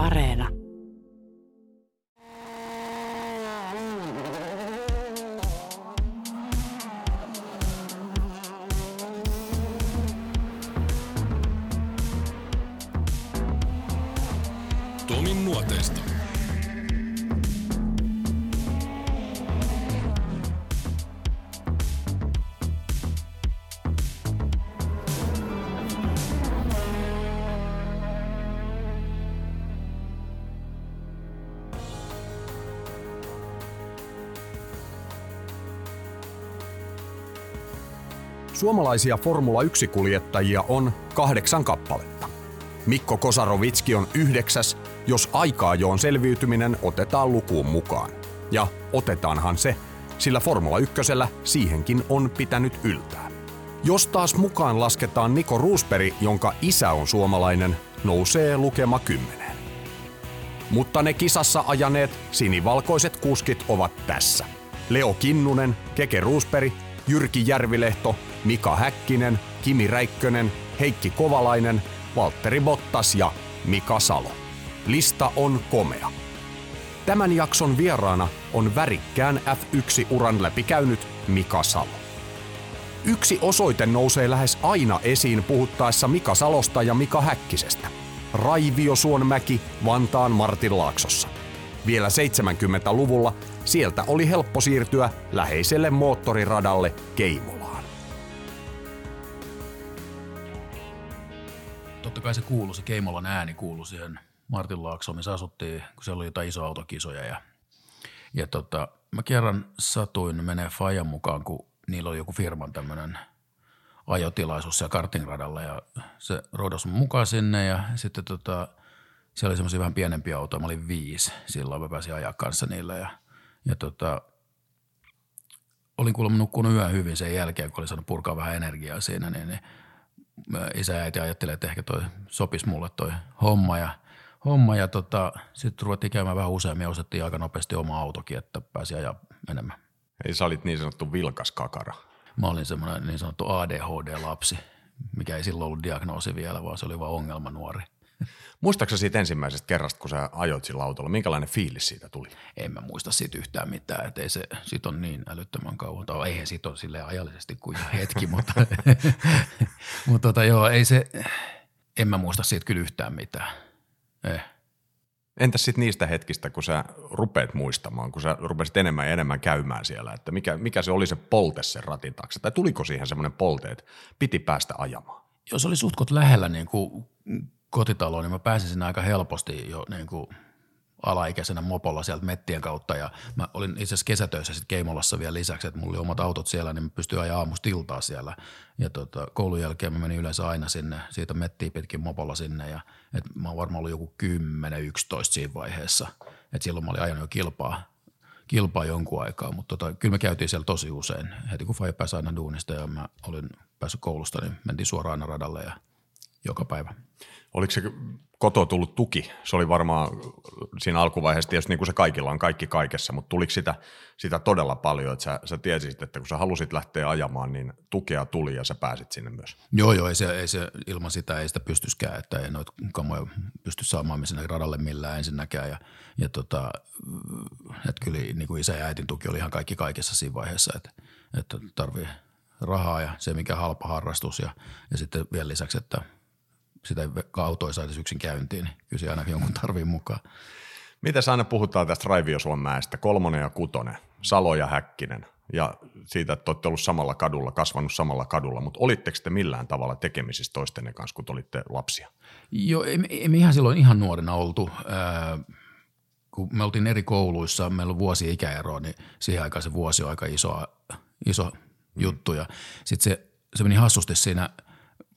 Areena. Suomalaisia Formula 1-kuljettajia on kahdeksan kappaletta. Mikko Kosarovitski on yhdeksäs, jos aikaa joon selviytyminen otetaan lukuun mukaan. Ja otetaanhan se, sillä Formula 1 siihenkin on pitänyt yltää. Jos taas mukaan lasketaan Niko Ruusperi, jonka isä on suomalainen, nousee lukema kymmeneen. Mutta ne kisassa ajaneet sinivalkoiset kuskit ovat tässä. Leo Kinnunen, Keke Ruusperi, Jyrki Järvilehto, Mika Häkkinen, Kimi Räikkönen, Heikki Kovalainen, Valtteri Bottas ja Mika Salo. Lista on komea. Tämän jakson vieraana on värikkään F1-uran läpikäynyt Mika Salo. Yksi osoite nousee lähes aina esiin puhuttaessa Mika Salosta ja Mika Häkkisestä. Raivio Suonmäki Vantaan Martin Laaksossa. Vielä 70-luvulla sieltä oli helppo siirtyä läheiselle moottoriradalle Keimolaan. Totta se kuului, se Keimolan ääni kuului siihen Martin Laaksoon, missä asuttiin, kun siellä oli jotain iso autokisoja. Ja, ja tota, mä kerran satuin menee Fajan mukaan, kun niillä oli joku firman tämmöinen ajotilaisuus siellä kartingradalla ja se roudas mun mukaan sinne ja sitten tota, siellä oli semmoisia vähän pienempiä autoja, mä olin viisi, silloin mä pääsin ajaa kanssa niillä ja, ja tota, olin kuulemma nukkunut yön hyvin sen jälkeen, kun olin saanut purkaa vähän energiaa siinä, niin, niin isä ja äiti ajattelee, että ehkä toi sopisi mulle toi homma ja, homma ja tota, sitten ruvettiin käymään vähän useammin ja osettiin aika nopeasti oma autokin, että pääsi ajaa enemmän. Eli sä olit niin sanottu vilkas kakara. Mä olin semmoinen niin sanottu ADHD-lapsi, mikä ei silloin ollut diagnoosi vielä, vaan se oli vaan ongelma nuori. Muistaaksä siitä ensimmäisestä kerrasta, kun sä ajoit sillä autolla, minkälainen fiilis siitä tuli? En mä muista siitä yhtään mitään, että ei se, sit on niin älyttömän kauan, tai eihän sit on silleen ajallisesti kuin hetki, mutta, mutta tota, joo, ei se, en mä muista siitä kyllä yhtään mitään. Eh. Entäs sitten niistä hetkistä, kun sä rupeat muistamaan, kun sä rupesit enemmän ja enemmän käymään siellä, että mikä, mikä se oli se polte sen ratin taakse, tai tuliko siihen semmoinen polte, että piti päästä ajamaan? Jos oli suhtkot lähellä niin kuin kotitaloon, niin mä pääsin sinne aika helposti jo niin kuin alaikäisenä mopolla sieltä mettien kautta. Ja mä olin itse asiassa kesätöissä sitten Keimolassa vielä lisäksi, että mulla oli omat autot siellä, niin mä pystyin ajaa aamusta iltaa siellä. Ja tota, koulun jälkeen mä menin yleensä aina sinne, siitä mettiä pitkin mopolla sinne. Ja et mä oon varmaan ollut joku 10-11 siinä vaiheessa, että silloin mä olin ajanut jo kilpaa, kilpaa jonkun aikaa, mutta tota, kyllä me käytiin siellä tosi usein. Heti kun Faija pääsi aina duunista ja mä olin päässyt koulusta, niin mentiin suoraan aina radalle ja joka päivä. Oliko se kotoa tullut tuki? Se oli varmaan siinä alkuvaiheessa tietysti niin kuin se kaikilla on kaikki kaikessa, mutta tuliko sitä, sitä todella paljon, että sä, sä tiesit, että kun sä halusit lähteä ajamaan, niin tukea tuli ja sä pääsit sinne myös? Joo, joo, ei se, ei se ilman sitä ei sitä pystyskään, että ei noita kamoja pysty saamaan sinne radalle millään ensinnäkään ja, ja tota, että kyllä niin kuin isä ja äitin tuki oli ihan kaikki kaikessa siinä vaiheessa, että, että tarvii rahaa ja se mikä halpa harrastus ja, ja sitten vielä lisäksi, että – sitä autoa saisi yksin käyntiin, niin kyllä se aina jonkun tarvii mukaan. Miten aina puhutaan tästä Raiviosuonmäestä, kolmonen ja kutonen, Salo ja Häkkinen, ja siitä, että olette ollut samalla kadulla, kasvanut samalla kadulla, mutta olitteko te millään tavalla tekemisissä toistenne kanssa, kun olitte lapsia? Joo, emme, ihan silloin ihan nuorena oltu. Ää, kun me oltiin eri kouluissa, meillä on vuosi ikäeroa, niin siihen aikaan se vuosi on aika iso, iso mm. juttu. Ja sitten se, se meni hassusti siinä –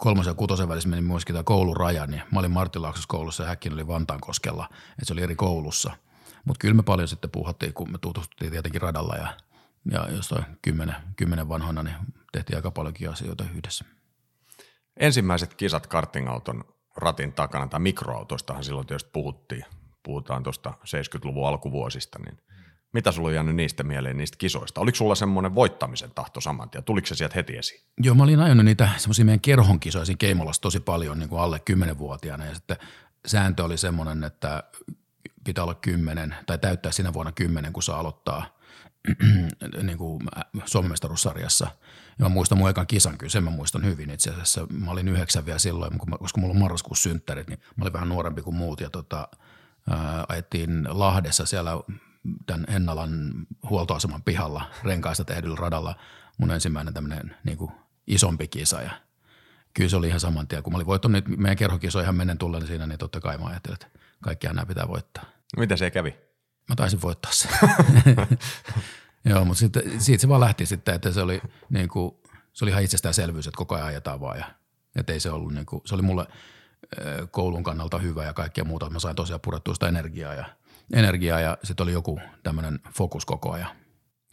kolmosen ja kutosen välissä meni myöskin tämä kouluraja, niin mä olin Marttilaaksossa koulussa ja Häkkinen oli Vantaankoskella, että se oli eri koulussa. Mutta kyllä me paljon sitten puhuttiin, kun me tutustuttiin tietenkin radalla ja, ja jostain kymmenen, kymmenen vanhana, niin tehtiin aika paljonkin asioita yhdessä. Ensimmäiset kisat kartingauton ratin takana tai mikroautoistahan silloin tietysti puhuttiin. Puhutaan tuosta 70-luvun alkuvuosista, niin – mitä sulla on jäänyt niistä mieleen, niistä kisoista? Oliko sulla semmoinen voittamisen tahto saman tien? Tuliko se sieltä heti esiin? Joo, mä olin ajanut niitä semmoisia meidän kerhon kisoja siinä Keimolassa tosi paljon niin kuin alle 10-vuotiaana ja sitten sääntö oli semmoinen, että pitää olla kymmenen tai täyttää sinä vuonna kymmenen, kun saa aloittaa niin kuin Suomen mestaruussarjassa. Ja mä muistan mun ekan kisan kyllä, sen mä muistan hyvin itse asiassa. Mä olin yhdeksän vielä silloin, koska mulla on marraskuussa synttärit, niin mä olin vähän nuorempi kuin muut ja tota, ää, ajettiin Lahdessa siellä tämän Hennalan huoltoaseman pihalla renkaista tehdyllä radalla mun ensimmäinen tämmöinen niin kuin isompi kisa ja kyllä se oli ihan saman tien. Kun mä olin voittanut nyt meidän kerhokisoja menen tullen siinä, niin totta kai mä ajattelin, että kaikkia nämä pitää voittaa. Mitä se kävi? Mä taisin voittaa sen. Joo, mutta sitten, siitä se vaan lähti sitten, että se oli, niin kuin, se oli ihan itsestäänselvyys, että koko ajan ajetaan vaan. Ja, että ei se ollut, niin kuin, se oli mulle koulun kannalta hyvä ja kaikkea muuta. Mä sain tosiaan purettua sitä energiaa ja, energiaa ja sitten oli joku tämmöinen fokus koko ajan.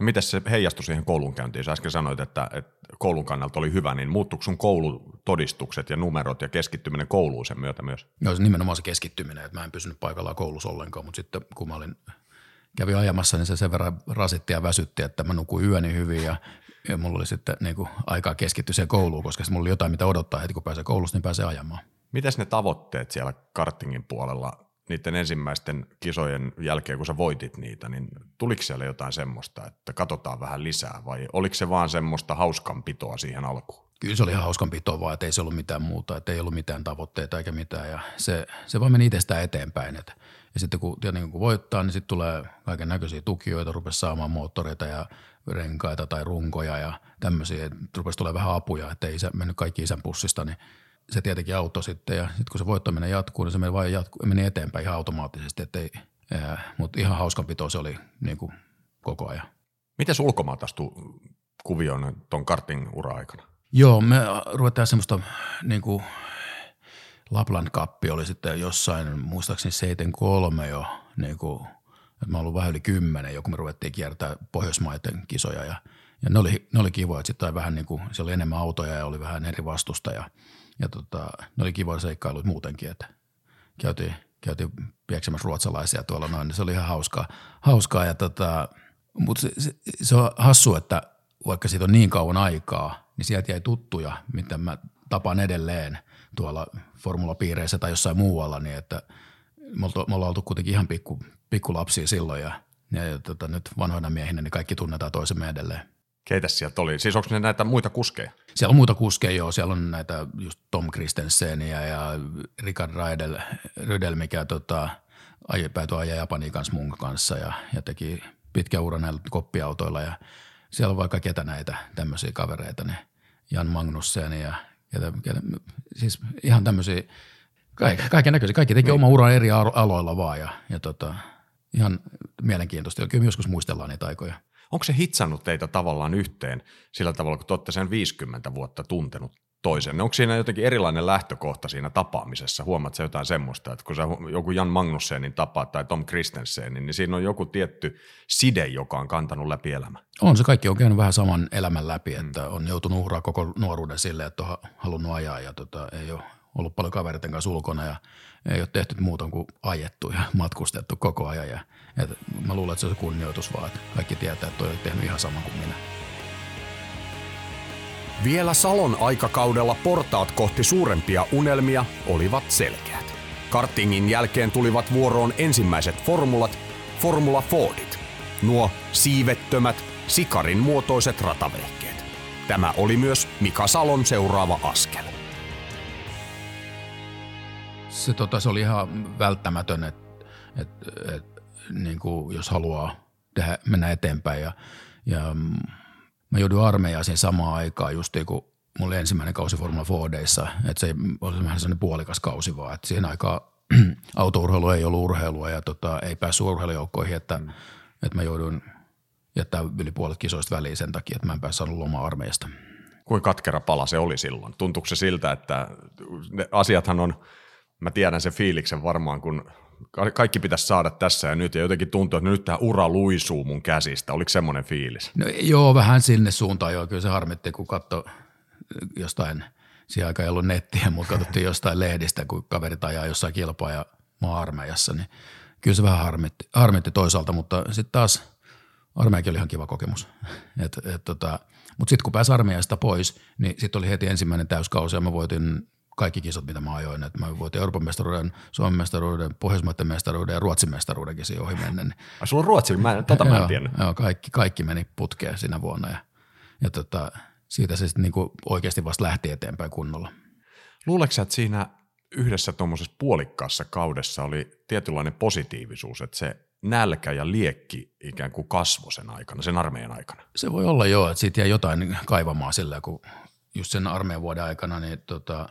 No miten se heijastui siihen koulunkäyntiin? Sä äsken sanoit, että, että koulun kannalta oli hyvä, niin muuttuiko sun koulutodistukset ja numerot ja keskittyminen kouluun sen myötä myös? Joo, se nimenomaan se keskittyminen, että mä en pysynyt paikallaan koulussa ollenkaan, mutta sitten kun mä olin, kävin ajamassa, niin se sen verran rasitti ja väsytti, että mä nukuin yöni hyvin ja, ja mulla oli sitten niin kuin aikaa keskittyä siihen kouluun, koska mulla oli jotain, mitä odottaa heti kun pääsee koulusta, niin pääsee ajamaan. Mitäs ne tavoitteet siellä kartingin puolella niiden ensimmäisten kisojen jälkeen, kun sä voitit niitä, niin tuliko siellä jotain semmoista, että katsotaan vähän lisää vai oliko se vaan semmoista hauskanpitoa siihen alkuun? Kyllä se oli ihan hauskanpitoa vaan, että ei se ollut mitään muuta, että ei ollut mitään tavoitteita eikä mitään ja se, se vaan meni itsestään eteenpäin. Että, ja sitten kun, tietenkin kun voittaa, niin sitten tulee kaiken näköisiä tukijoita, rupesi saamaan moottoreita ja renkaita tai runkoja ja tämmöisiä, rupesi tulee vähän apuja, että ei mennyt kaikki isän pussista, niin se tietenkin auttoi sitten ja sitten kun se voittaminen jatkuu, niin se meni, vain jatku, meni eteenpäin ihan automaattisesti, ettei, mutta ihan hauskanpito se oli niin kuin koko ajan. Miten ulkomaat astui kuvioon tuon karting-ura-aikana? Joo, me ruvetaan semmoista niin kuin Lapland Cup oli sitten jossain, muistaakseni 73 jo, niin kuin, että mä ollut vähän yli kymmenen jo, kun me ruvettiin kiertää Pohjoismaiden kisoja ja, ja ne oli, ne oli kivoja, että sitten vähän niin kuin, siellä oli enemmän autoja ja oli vähän eri vastusta ja, ja tota, ne oli kivoja seikkailuja muutenkin, että käytiin, käytiin pieksemässä ruotsalaisia tuolla noin, niin se oli ihan hauskaa, hauskaa ja tota, mutta se, se, se, on hassu, että vaikka siitä on niin kauan aikaa, niin sieltä jäi tuttuja, mitä mä tapaan edelleen tuolla formulapiireissä tai jossain muualla, niin että me ollaan oltu kuitenkin ihan pikku, pikkulapsia silloin ja, ja, ja tota, nyt vanhoina miehinä niin kaikki tunnetaan toisemme edelleen. Keitä sieltä oli? Siis onko ne näitä muita kuskeja? Siellä on muita kuskeja, joo. Siellä on näitä just Tom Christensenia ja Richard Rydell, Rydell mikä tota, päätyi ajaa Japaniin kanssa mun kanssa ja, ja teki pitkä ura näillä koppiautoilla ja siellä on vaikka ketä näitä tämmöisiä kavereita, niin Jan Magnussen ja, ja, ja siis ihan tämmöisiä kaiken näköisiä. Kaikki teki niin. oma uran eri aloilla vaan ja, ja tota, ihan mielenkiintoista. Kyllä joskus muistellaan niitä aikoja. Onko se hitsannut teitä tavallaan yhteen sillä tavalla, kun te olette sen 50 vuotta tuntenut toisen? Onko siinä jotenkin erilainen lähtökohta siinä tapaamisessa? Huomaat sä jotain semmoista, että kun sä joku Jan Magnussenin tapaat tai Tom Christensenin, niin siinä on joku tietty side, joka on kantanut läpi elämän? On se kaikki on käynyt vähän saman elämän läpi, että on joutunut uhraa koko nuoruuden sille, että on halunnut ajaa ja tota, ei ole ollut paljon kavereiden kanssa ulkona ja ei ole tehty muuta kuin ajettu ja matkustettu koko ajan. Ja, et mä luulen, että se on se kunnioitus vaan, että kaikki tietää, että toi on tehnyt ihan sama kuin minä. Vielä Salon aikakaudella portaat kohti suurempia unelmia olivat selkeät. Kartingin jälkeen tulivat vuoroon ensimmäiset formulat, Formula Fordit. Nuo siivettömät, sikarin muotoiset ratavehkeet. Tämä oli myös Mika Salon seuraava askel se, tota, se oli ihan välttämätön, että et, et, niin kuin jos haluaa tehdä, mennä eteenpäin. Ja, ja mm, mä jouduin armeijaan siinä samaan aikaan just niin kun mulla oli ensimmäinen kausi Formula Fordeissa, että se oli vähän sellainen puolikas kausi vaan, että siihen aikaan autourheilu ei ollut urheilua ja tota, ei päässyt urheilujoukkoihin, että, mm. että mä jouduin jättää yli puolet kisoista väliin sen takia, että mä en päässyt lomaa armeijasta. Kuinka katkera pala se oli silloin? Tuntuuko se siltä, että ne asiathan on – mä tiedän sen fiiliksen varmaan, kun kaikki pitäisi saada tässä ja nyt, ja jotenkin tuntuu, että nyt tämä ura luisuu mun käsistä. Oliko semmoinen fiilis? No, joo, vähän sinne suuntaan joo. Kyllä se harmitti, kun katsoi jostain, siihen aikaan ei ollut nettiä, mutta katsottiin jostain lehdistä, kun kaverit ajaa jossain kilpaa ja maa armeijassa, niin kyllä se vähän harmitti, harmitti toisaalta, mutta sitten taas armeijakin oli ihan kiva kokemus. Et, et, tota, mutta sitten kun pääsi armeijasta pois, niin sitten oli heti ensimmäinen täyskausi ja mä voitin kaikki kisat, mitä mä ajoin. Et mä voitin Euroopan mestaruuden, Suomen mestaruuden, Pohjoismaiden mestaruuden ja Ruotsin mestaruudenkin siinä ohi mennä. Niin, Ai, sulla on Ruotsi, mä, en- tota mä en joo, tiennyt. joo, kaikki, kaikki meni putkeen siinä vuonna ja, ja tota, siitä se sitten niinku oikeasti vasta lähti eteenpäin kunnolla. Luuleeko sä, että siinä yhdessä tuommoisessa puolikkaassa kaudessa oli tietynlainen positiivisuus, että se nälkä ja liekki ikään kuin kasvoi sen aikana, sen armeijan aikana? Se voi olla joo, että siitä jäi jotain kaivamaan sillä, kun just sen armeijan vuoden aikana niin tota,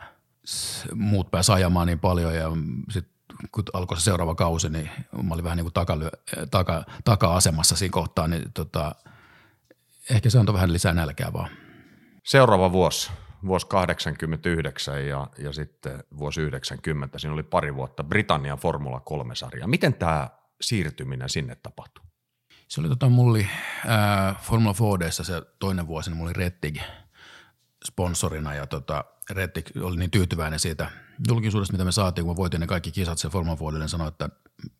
muut pääsi ajamaan niin paljon ja sitten kun alkoi se seuraava kausi, niin mä olin vähän niin kuin takalyö, taka, taka-asemassa siinä kohtaa, niin tota, ehkä se antoi vähän lisää nälkää vaan. Seuraava vuosi, vuosi 89 ja, ja sitten vuosi 90, siinä oli pari vuotta Britannian Formula 3-sarja. Miten tämä siirtyminen sinne tapahtui? Se oli tota, mulla oli ää, Formula Fordissa se toinen vuosi, niin mulla oli Rettig sponsorina ja tota, Rettig oli niin tyytyväinen siitä julkisuudesta, mitä me saatiin, kun mä voitin ne kaikki kisat sen Formula Fordille, niin sanoi, että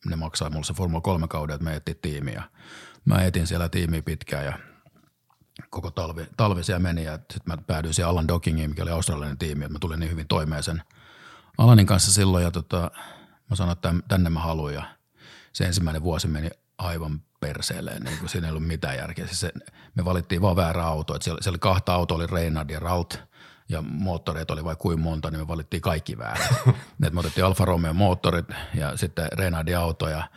ne maksaa mulle se Formula 3 kauden, että me etsin tiimiä. Mä etin siellä tiimiä pitkään ja koko talvi, talvi siellä meni ja sitten mä päädyin siihen Alan Dockingiin, mikä oli australialainen tiimi, että mä tulin niin hyvin toimeen sen Alanin kanssa silloin ja tota, mä sanoin, että tänne mä haluan ja se ensimmäinen vuosi meni aivan perseelleen, niin kuin siinä ei ollut mitään järkeä. Siis se, me valittiin vaan väärä auto, että siellä, siellä kahta autoa, oli Reynard ja Raut, ja moottoreita oli vai kuin monta, niin me valittiin kaikki väärin. Me otettiin Alfa Romeo moottorit ja sitten Reynardin auto ja,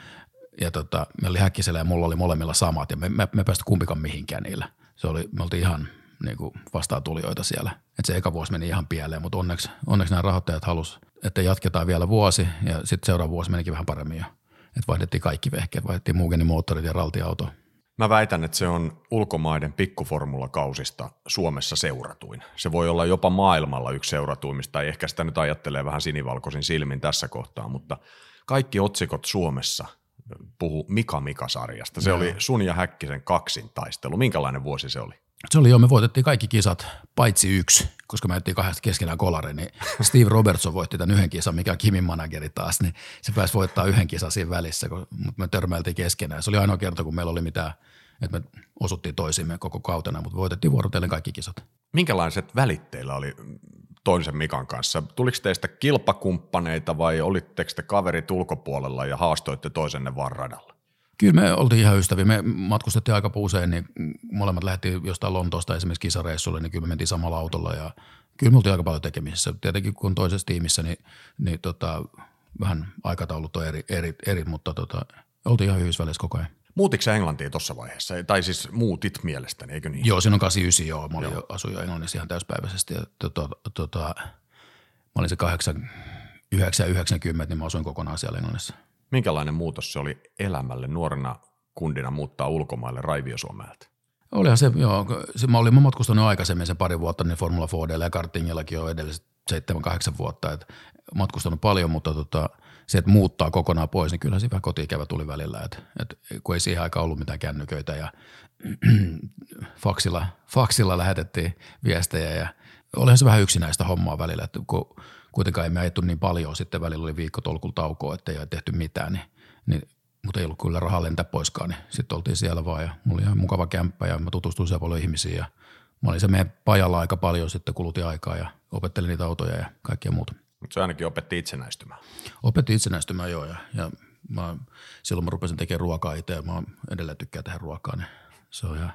ja tota, me oli Häkkisellä ja mulla oli molemmilla samat ja me, me, me päästä kumpikaan mihinkään niillä. Se oli, me oltiin ihan niin kuin vastaatulijoita siellä. Et se eka vuosi meni ihan pieleen, mutta onneksi, onneksi nämä rahoittajat halus, että jatketaan vielä vuosi ja sitten seuraava vuosi menikin vähän paremmin jo. Että vaihdettiin kaikki vehkeet, vaihdettiin Mugenin moottorit ja raltiauto. Mä väitän, että se on ulkomaiden pikkuformulakausista Suomessa seuratuin. Se voi olla jopa maailmalla yksi seuratuimista, tai ehkä sitä nyt ajattelee vähän sinivalkoisin silmin tässä kohtaa, mutta kaikki otsikot Suomessa puhu Mika Mika-sarjasta. Se Joo. oli sun ja Häkkisen kaksintaistelu. Minkälainen vuosi se oli? Se oli jo, me voitettiin kaikki kisat, paitsi yksi, koska me jättiin kahdesta keskenään kolari, niin Steve Robertson voitti tämän yhden kisan, mikä on Kimin manageri taas, niin se pääsi voittaa yhden kisan siinä välissä, mutta me törmäiltiin keskenään. Se oli ainoa kerta, kun meillä oli mitään, että me osuttiin toisiimme koko kautena, mutta voitettiin vuorotellen kaikki kisat. Minkälaiset välit teillä oli toisen Mikan kanssa? Tuliko teistä kilpakumppaneita vai olitteko te kaverit ulkopuolella ja haastoitte toisenne vaan radalla? Kyllä me oltiin ihan ystäviä. Me matkustettiin aika usein, niin molemmat lähtiin jostain Lontoosta esimerkiksi kisareissulle, niin kyllä me mentiin samalla autolla ja kyllä me oltiin aika paljon tekemisissä. Tietenkin kun toisessa tiimissä, niin, niin tota, vähän aikataulut on eri, eri, eri mutta tota, oltiin ihan hyvissä välissä koko ajan. Muutitko sä Englantiin tuossa vaiheessa? Tai siis muutit mielestäni, eikö niin? Joo, siinä on 89 joo. Mä olin jo, asuin jo Englannissa ihan täyspäiväisesti. Ja, tota, tota, mä olin se 89 ja 90, niin mä asuin kokonaan siellä Englannissa. Minkälainen muutos se oli elämälle nuorena kundina muuttaa ulkomaille Raiviosuomelta? Olihan se, joo, se, mä olin matkustanut aikaisemmin sen pari vuotta niin Formula Fordilla ja kartingillakin jo edelliset 7-8 vuotta, että matkustanut paljon, mutta tota, se, että muuttaa kokonaan pois, niin kyllä se vähän kotiikävä tuli välillä, että, että kun ei siihen aikaan ollut mitään kännyköitä ja faksilla, faksilla lähetettiin viestejä ja olihan se vähän yksinäistä hommaa välillä, että kun kuitenkaan ei me ajettu niin paljon, sitten välillä oli viikko tolkulla taukoa, että ei tehty mitään, niin, niin mutta ei ollut kyllä rahaa lentää poiskaan, niin sitten oltiin siellä vaan ja mulla oli ihan mukava kämppä ja mä tutustuin siellä paljon ihmisiin ja mä olin se meidän pajalla aika paljon sitten kulutin aikaa ja opettelin niitä autoja ja kaikkea muuta. Mutta se ainakin opetti itsenäistymään. Opetin itsenäistymään joo ja, ja mä, silloin mä rupesin tekemään ruokaa itse ja mä edelleen tykkään tehdä ruokaa, niin se on ihan,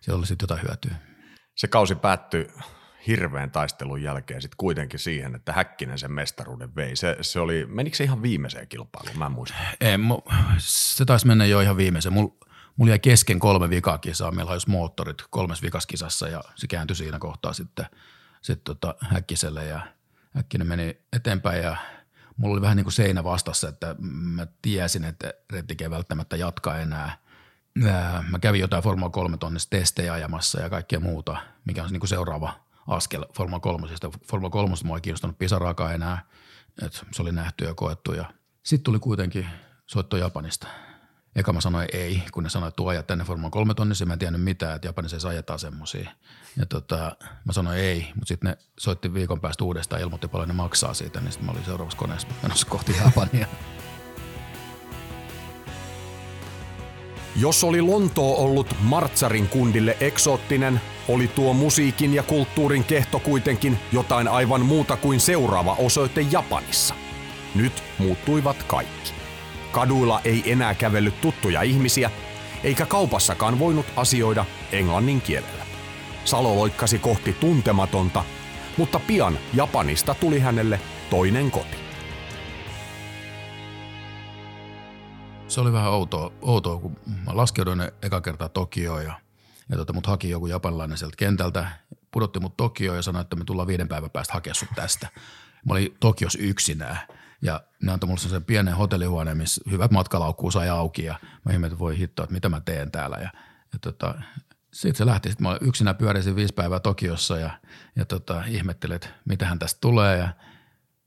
se oli sitten jotain hyötyä. Se kausi päättyi hirveän taistelun jälkeen sitten kuitenkin siihen, että Häkkinen sen mestaruuden vei. Se, se oli, menikö se ihan viimeiseen kilpailuun? Mä en muista. Ei, mu, se taisi mennä jo ihan viimeisen. Mulla mulla jäi kesken kolme vikakisaa. Meillä hajosi moottorit kolmes vikaskisassa ja se kääntyi siinä kohtaa sitten, sitten tota Häkkiselle ja Häkkinen meni eteenpäin ja mulla oli vähän niin kuin seinä vastassa, että mä tiesin, että Rettik ei välttämättä jatka enää. Mä kävin jotain Formula 3 tonnista testejä ajamassa ja kaikkea muuta, mikä on niin kuin seuraava askel Formula 3. Formula 3 mua ei kiinnostanut pisaraakaan enää, että se oli nähty ja koettu ja sitten tuli kuitenkin soitto Japanista. Eka mä sanoin ei, kun ne sanoi, että ajat tänne Formula 3 tonnissa, mä en tiennyt mitään, että Japanissa ei ajetaan semmosia. Ja tota, mä sanoin ei, mutta sitten ne soitti viikon päästä uudestaan ja ilmoitti paljon ne maksaa siitä, niin sitten mä olin seuraavassa koneessa menossa kohti Japania. Jos oli Lontoo ollut Martsarin kundille eksoottinen, oli tuo musiikin ja kulttuurin kehto kuitenkin jotain aivan muuta kuin seuraava osoite Japanissa. Nyt muuttuivat kaikki. Kaduilla ei enää kävellyt tuttuja ihmisiä, eikä kaupassakaan voinut asioida englannin kielellä. Salo loikkasi kohti tuntematonta, mutta pian Japanista tuli hänelle toinen koti. Se oli vähän outoa, outoa kun mä laskeuduin eka kertaa Tokioon ja, ja tota, mut haki joku japanilainen sieltä kentältä, pudotti mut Tokioon ja sanoi, että me tullaan viiden päivän päästä hakea sut tästä. Mä olin Tokios yksinään ja ne antoi mulle sen pienen hotellihuoneen, missä hyvät matkalaukkuun sai auki ja mä ihmetin, että voi hittoa, että mitä mä teen täällä ja, ja tota, sitten se lähti, sitten mä yksinä pyörisin viisi päivää Tokiossa ja, ja tota, ihmettelin, että mitähän tästä tulee ja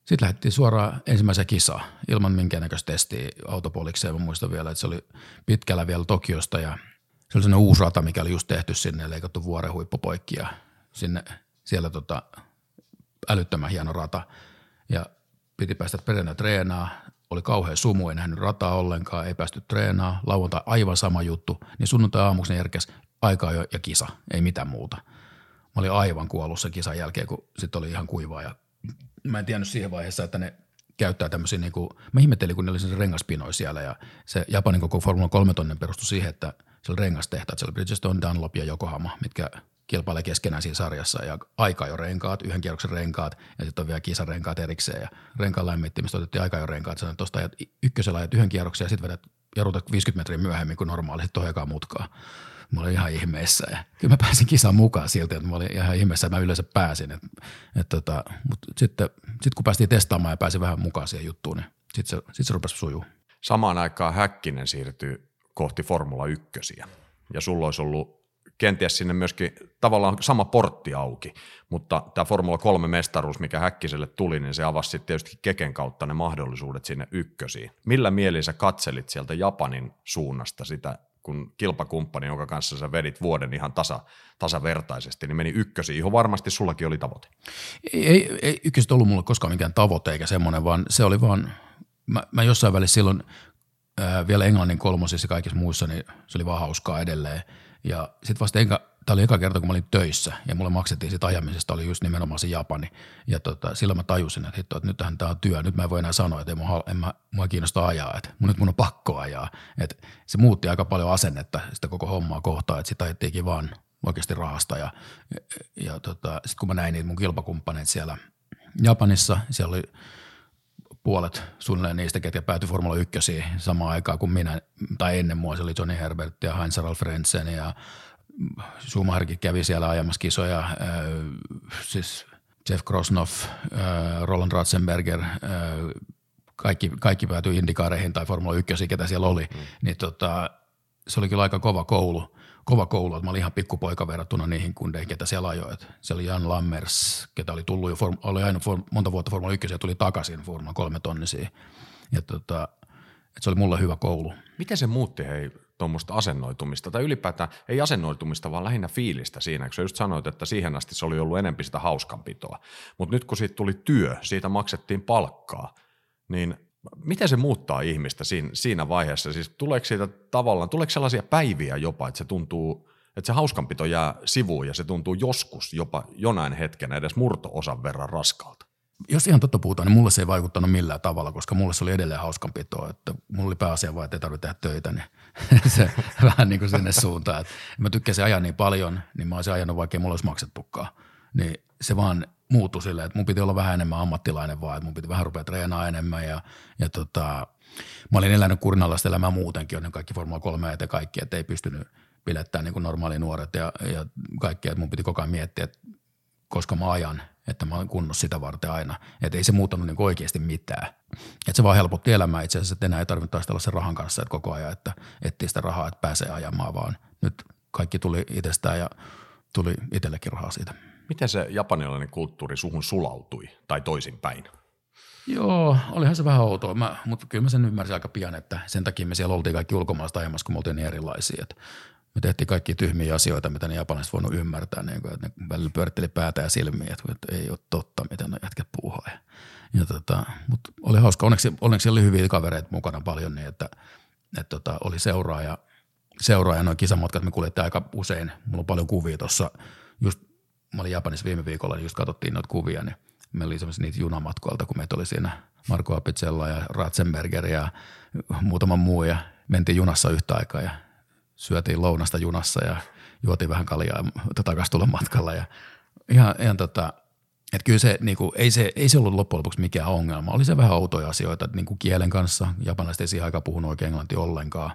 sitten lähdettiin suoraan ensimmäiseen kisaan ilman minkäännäköistä testiä autopolikseen. Mä muistan vielä, että se oli pitkällä vielä Tokiosta ja se oli sellainen uusi rata, mikä oli just tehty sinne, leikattu vuoren huippu poikki ja sinne, siellä tota, älyttömän hieno rata ja piti päästä perjantai treenaa. Oli kauhean sumu, ei nähnyt rataa ollenkaan, ei päästy treenaa. Lauantai aivan sama juttu. Niin sunnuntai aamuksi ne järkäs aikaa jo ja kisa, ei mitään muuta. Mä olin aivan kuollut sen kisan jälkeen, kun sitten oli ihan kuivaa ja mä en tiennyt siihen vaiheessa, että ne käyttää tämmöisiä, niin kuin, mä ihmettelin, kun ne oli se siellä ja se Japanin koko Formula 3 tonnen perustui siihen, että se oli rengastehtaat, siellä Bridgestone, Dunlop ja Yokohama, mitkä kilpailee keskenään siinä sarjassa ja aika jo renkaat, yhden kierroksen renkaat ja sitten on vielä kisarenkaat erikseen ja renkaan lämmittimistä otettiin aika jo renkaat, sanoin, että tuosta ajat ykkösellä ajat yhden kierroksen ja sitten vedät jarrutat 50 metriä myöhemmin kuin normaalisti tuohon ekaan. Mä olin ihan ihmeessä ja kyllä mä pääsin kisaan mukaan silti, että mä olin ihan ihmeessä, että mä yleensä pääsin. Et, et tota, mutta sitten sit kun päästiin testaamaan ja pääsin vähän mukaan siihen juttuun, niin sitten se, sit se rupesi sujuu. Samaan aikaan Häkkinen siirtyy kohti Formula 1 ja sulla olisi ollut kenties sinne myöskin tavallaan sama portti auki, mutta tämä Formula 3 mestaruus, mikä Häkkiselle tuli, niin se avasi sitten tietysti Keken kautta ne mahdollisuudet sinne ykkösiin. Millä mielin sä katselit sieltä Japanin suunnasta sitä kun kilpakumppani, jonka kanssa sä vedit vuoden ihan tasa, tasavertaisesti, niin meni ykkösiin, johon varmasti sullakin oli tavoite. Ei, ei, ei ykköset ollut mulle koskaan mikään tavoite eikä semmoinen, vaan se oli vaan, mä, mä jossain välissä silloin ää, vielä englannin kolmosissa ja kaikissa muissa, niin se oli vaan hauskaa edelleen. Ja sitten vasta enkä, tämä oli eka kerta, kun mä olin töissä ja mulle maksettiin siitä ajamisesta, oli just nimenomaan se Japani. Ja tota, silloin mä tajusin, että, hitto, että nythän tämä on työ, nyt mä en voi enää sanoa, että ei mua, en mä, mua kiinnosta ajaa, että mun, nyt mun on pakko ajaa. Et se muutti aika paljon asennetta sitä koko hommaa kohtaan, että sitä ajettiinkin vaan oikeasti rahasta. Ja, ja tota, sitten kun mä näin niitä mun kilpakumppaneita siellä Japanissa, siellä oli puolet suunnilleen niistä, ketkä päätyi Formula 1 samaan aikaan kuin minä, tai ennen mua, se oli Johnny Herbert ja Heinz Ralf Frentzen ja Schumacherkin kävi siellä ajamassa kisoja, äh, siis Jeff Krosnoff, äh, Roland Ratzenberger, äh, kaikki, kaikki päätyi Indikaareihin tai Formula 1, ketä siellä oli, mm. niin tota, se oli kyllä aika kova koulu, kova koulu, että mä olin ihan pikkupoika verrattuna niihin kundeihin, ketä siellä ajoi. Se oli Jan Lammers, ketä oli tullut jo, oli aina monta vuotta Formula 1 ja tuli takaisin Formula 3 tonnisiin. Ja tota, että se oli mulle hyvä koulu. Miten se muutti hei tuommoista asennoitumista, tai ylipäätään ei asennoitumista, vaan lähinnä fiilistä siinä, kun sä just sanoit, että siihen asti se oli ollut enempi sitä hauskanpitoa. Mutta nyt kun siitä tuli työ, siitä maksettiin palkkaa, niin miten se muuttaa ihmistä siinä, siinä vaiheessa? Siis tuleeko siitä tavallaan, tuleeko sellaisia päiviä jopa, että se tuntuu, että se hauskanpito jää sivuun ja se tuntuu joskus jopa jonain hetkenä edes murto-osan verran raskalta? jos ihan totta puhutaan, niin mulle se ei vaikuttanut millään tavalla, koska mulle se oli edelleen hauskanpitoa, että mulla oli pääasia vaan, että ei tarvitse tehdä töitä, niin se vähän niin kuin sinne suuntaan. Että mä tykkäsin ajaa niin paljon, niin mä olisin ajanut vaikka mulla olisi maksettukaan. Niin se vaan muuttui silleen, että mun piti olla vähän enemmän ammattilainen vaan, että mun piti vähän rupea treenaamaan enemmän ja, ja tota, mä olin elänyt kurinalaista elämää muutenkin, on kaikki Formula 3 ja kaikki, että ei pystynyt pilettämään niin normaali nuoret ja, ja kaikki, että mun piti koko ajan miettiä, että koska mä ajan – että mä olen kunnossa sitä varten aina. Että ei se muuttanut niin oikeasti mitään. Että se vaan helpotti elämää itse asiassa, että enää ei tarvitse taistella sen rahan kanssa että koko ajan, että etsii sitä rahaa, että pääsee ajamaan, vaan nyt kaikki tuli itsestään ja tuli itsellekin rahaa siitä. Miten se japanilainen kulttuuri suhun sulautui tai toisinpäin? Joo, olihan se vähän outoa, mä, mutta kyllä mä sen ymmärsin aika pian, että sen takia me siellä oltiin kaikki ulkomaista ajamassa, kun me oltiin niin erilaisia. Että me tehtiin kaikki tyhmiä asioita, mitä ne japanilaiset voinut ymmärtää, niin kuin, että ne välillä pyöritteli päätä ja silmiä, että ei ole totta, mitä ne jätkät puuhaa. Ja, ja tota, mutta oli hauska, onneksi, onneksi oli hyviä kavereita mukana paljon, niin että, että tota, oli seuraaja, seuraaja noin kisamatkat, me kuljettiin aika usein, mulla on paljon kuvia tuossa just mä olin Japanissa viime viikolla, niin just katsottiin noita kuvia, niin meillä oli semmoisia niitä junamatkoilta, kun meitä oli siinä Marko Apitsella ja Ratzenberger ja muutama muu ja mentiin junassa yhtä aikaa ja syötiin lounasta junassa ja juotiin vähän kaljaa takaisin tulla matkalla ja ihan, ihan tota, että kyllä se, niin kuin, ei, se, ei se ollut loppujen lopuksi mikään ongelma. Oli se vähän outoja asioita, että niin kuin kielen kanssa, japanilaiset ei siihen aikaan puhunut oikein englantia ollenkaan.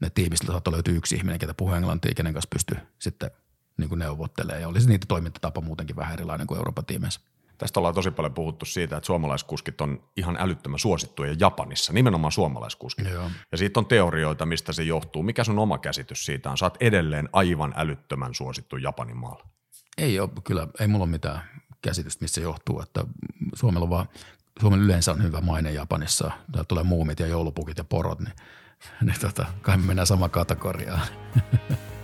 Ne tiimistä saattoi löytyä yksi ihminen, ketä puhuu englantia, kenen kanssa pystyi sitten niin kuin neuvottelemaan. Ja oli se niitä toimintatapa muutenkin vähän erilainen kuin Euroopan tiimeissä. Tästä ollaan tosi paljon puhuttu siitä, että suomalaiskuskit on ihan älyttömän suosittuja Japanissa, nimenomaan suomalaiskuskit. Joo. Ja siitä on teorioita, mistä se johtuu. Mikä sun oma käsitys siitä on? Saat edelleen aivan älyttömän suosittu Japanin maalla. Ei ole, kyllä, ei mulla ole mitään käsitystä, mistä se johtuu, että Suomella on vaan, Suomen yleensä on hyvä maine Japanissa. Täällä tulee muumit ja joulupukit ja porot, niin, niin tota, kai me mennään sama kategoriaan.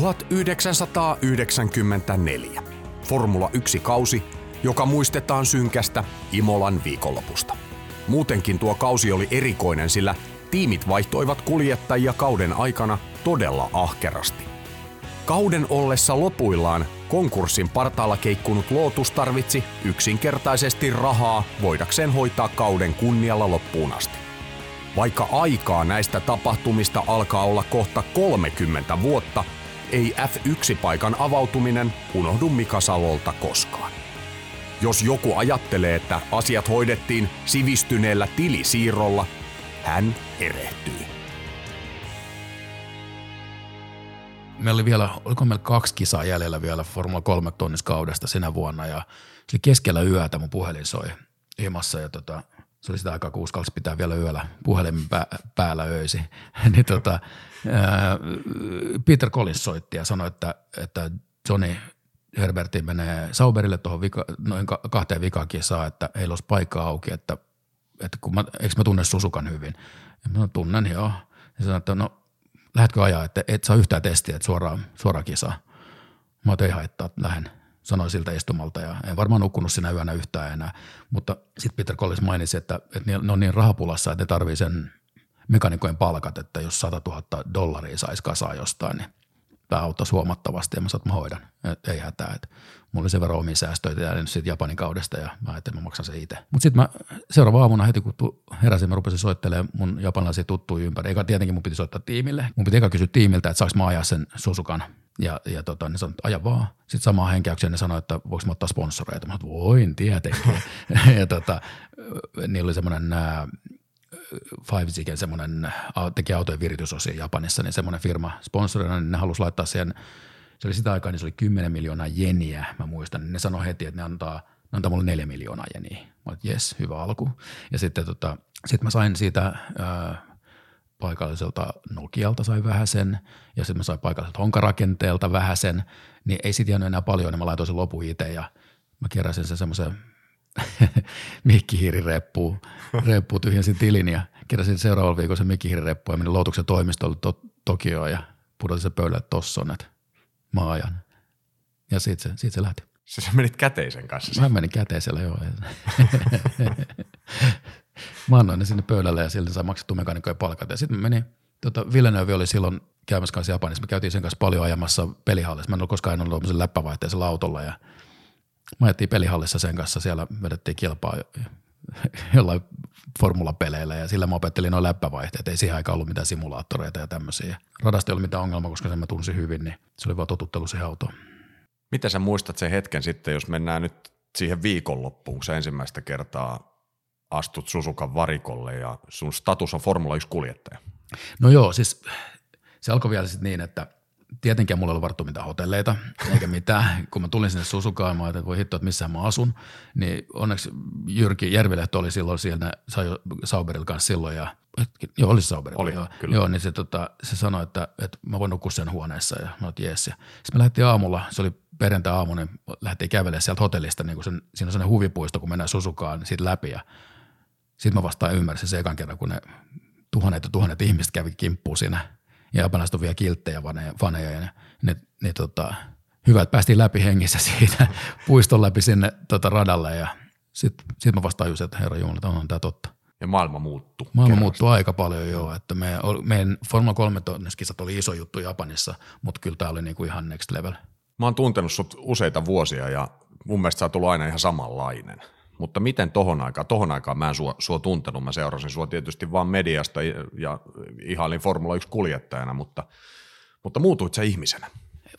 1994. Formula 1-kausi, joka muistetaan synkästä Imolan viikonlopusta. Muutenkin tuo kausi oli erikoinen, sillä tiimit vaihtoivat kuljettajia kauden aikana todella ahkerasti. Kauden ollessa lopuillaan konkurssin partaalla keikkunut Lotus tarvitsi yksinkertaisesti rahaa voidakseen hoitaa kauden kunnialla loppuun asti. Vaikka aikaa näistä tapahtumista alkaa olla kohta 30 vuotta, ei F1-paikan avautuminen unohdu Mika Salolta koskaan. Jos joku ajattelee, että asiat hoidettiin sivistyneellä tilisiirrolla, hän erehtyi. Meillä oli vielä, oliko meillä kaksi kisaa jäljellä vielä Formula 3 tonniskaudesta sinä vuonna ja se keskellä yötä mun puhelin soi himassa ja tota, se oli sitä aikaa, kun uskalsi pitää vielä yöllä puhelimen pää, päällä öisi. niin tota, Peter Collins soitti ja sanoi, että, että Johnny Herberti menee Sauberille tuohon vika, noin kahteen vikakisaan, että heillä olisi paikka auki, että, että kun mä, eikö mä tunne Susukan hyvin. Ja mä tunnen, joo. Ja sanoi, että no lähdetkö ajaa, että et saa yhtään testiä, että suoraan, suoraan kisaa. Mä ei haittaa, lähden sanoi siltä istumalta ja en varmaan nukkunut sinä yönä yhtään enää. Mutta sitten Peter Collins mainitsi, että, että ne on niin rahapulassa, että ne tarvii sen mekanikojen palkat, että jos 100 000 dollaria saisi kasaa jostain, niin tämä auttaisi huomattavasti ja mä sanoin, mä hoidan. Et ei hätää. Et mulla oli sen verran omia säästöitä ja nyt sitten Japanin kaudesta ja mä ajattelin, että mä maksan sen itse. Mutta sitten mä seuraava aamuna heti kun heräsin, mä rupesin soittelemaan mun japanilaisia tuttuja ympäri. Eikä tietenkin mun piti soittaa tiimille. Mun piti eka kysyä tiimiltä, että saaks mä ajaa sen Susukan ja, ja tota, ne sanoi, että aja vaan. Sitten samaan henkäykseen ne sanoi, että voiko mä ottaa sponsoreita. Mä sanoin, voin tietenkin. ja tota, niillä oli semmoinen Five Zigen semmoinen, teki autojen viritysosia Japanissa, niin semmoinen firma sponsorina, niin ne halusi laittaa siihen, se oli sitä aikaa, niin se oli 10 miljoonaa jeniä, mä muistan, niin ne sanoi heti, että ne antaa, ne antaa mulle 4 miljoonaa jeniä. Mä olin, jes, hyvä alku. Ja sitten tota, sit mä sain siitä äh, paikalliselta Nokialta sai vähän sen, ja sitten mä sain paikalliselta Honkarakenteelta vähän sen, niin ei sit jäänyt enää paljon, niin mä laitoin sen lopun itse, ja mä keräsin sen semmoisen mikkihiirireppuun, reppuun tyhjensin tilin ja keräsin seuraavalla viikolla sen mikkihiirireppuun ja menin Loutuksen toimistolle to- Tokioon ja pudotin sen pöydälle, että tossa on, että mä ajan. Ja siitä se, siitä se lähti. Se sä menit käteisen kanssa. Mä menin käteisellä, joo. mä annoin ne sinne pöydälle ja siltä sai maksettu mekanikkojen palkat. Ja sitten menin, tota, Villeneuve oli silloin käymässä kanssa Japanissa. Me käytiin sen kanssa paljon ajamassa pelihallissa. Mä en ollut koskaan ollut läppävaihteisella autolla ja Mä ajettiin pelihallissa sen kanssa, siellä vedettiin kilpaa jollain formulapeleillä ja sillä mä opettelin noin läppävaihteet. Ei siihen aikaan ollut mitään simulaattoreita ja tämmöisiä. Radasta ei ollut mitään ongelmaa, koska sen mä tunsin hyvin, niin se oli vaan totuttelu siihen autoon. Miten sä muistat sen hetken sitten, jos mennään nyt siihen viikonloppuun, kun sä ensimmäistä kertaa astut Susukan varikolle ja sun status on Formula 1-kuljettaja? No joo, siis se alkoi vielä sitten niin, että – tietenkään mulla ei ollut varattu mitään hotelleita eikä mitään. Kun mä tulin sinne Susukaan, mä että voi hittoa, että missä mä asun. Niin onneksi Jyrki Järvilehto oli silloin siellä Sauberilla kanssa silloin ja Joo, oli Sauberilla. Oli, joo. kyllä. Joo, niin se, tota, se sanoi, että, että mä voin nukkua sen huoneessa ja mä jees. Sitten me lähdettiin aamulla, se oli perjantai-aamu, niin lähdettiin kävelemään sieltä hotellista, niin kun sen, siinä on sellainen huvipuisto, kun mennään Susukaan niin siitä läpi ja sitten mä vastaan ymmärsin se ekan kerran, kun ne tuhannet ja tuhannet ihmiset kävi kimppuun siinä ja japanilaiset on vielä kilttejä faneja, ja ne, ne, ne tota, hyvä, että päästiin läpi hengissä siitä puiston läpi sinne tota, radalle ja sitten sit mä vastaan just, että herra Jumala, on tämä totta. Ja maailma muuttuu. Maailma muuttuu aika paljon joo, että me, meidän Formula 3 kisat oli iso juttu Japanissa, mutta kyllä tämä oli niinku ihan next level. Mä oon tuntenut sut useita vuosia ja mun mielestä sä oot ollut aina ihan samanlainen. Mutta miten tohon aikaan, tohon aikaan mä en sua, sua tuntenut, mä seurasin sua tietysti vaan mediasta ja ihailin Formula 1 kuljettajana, mutta, mutta muutuit sä ihmisenä.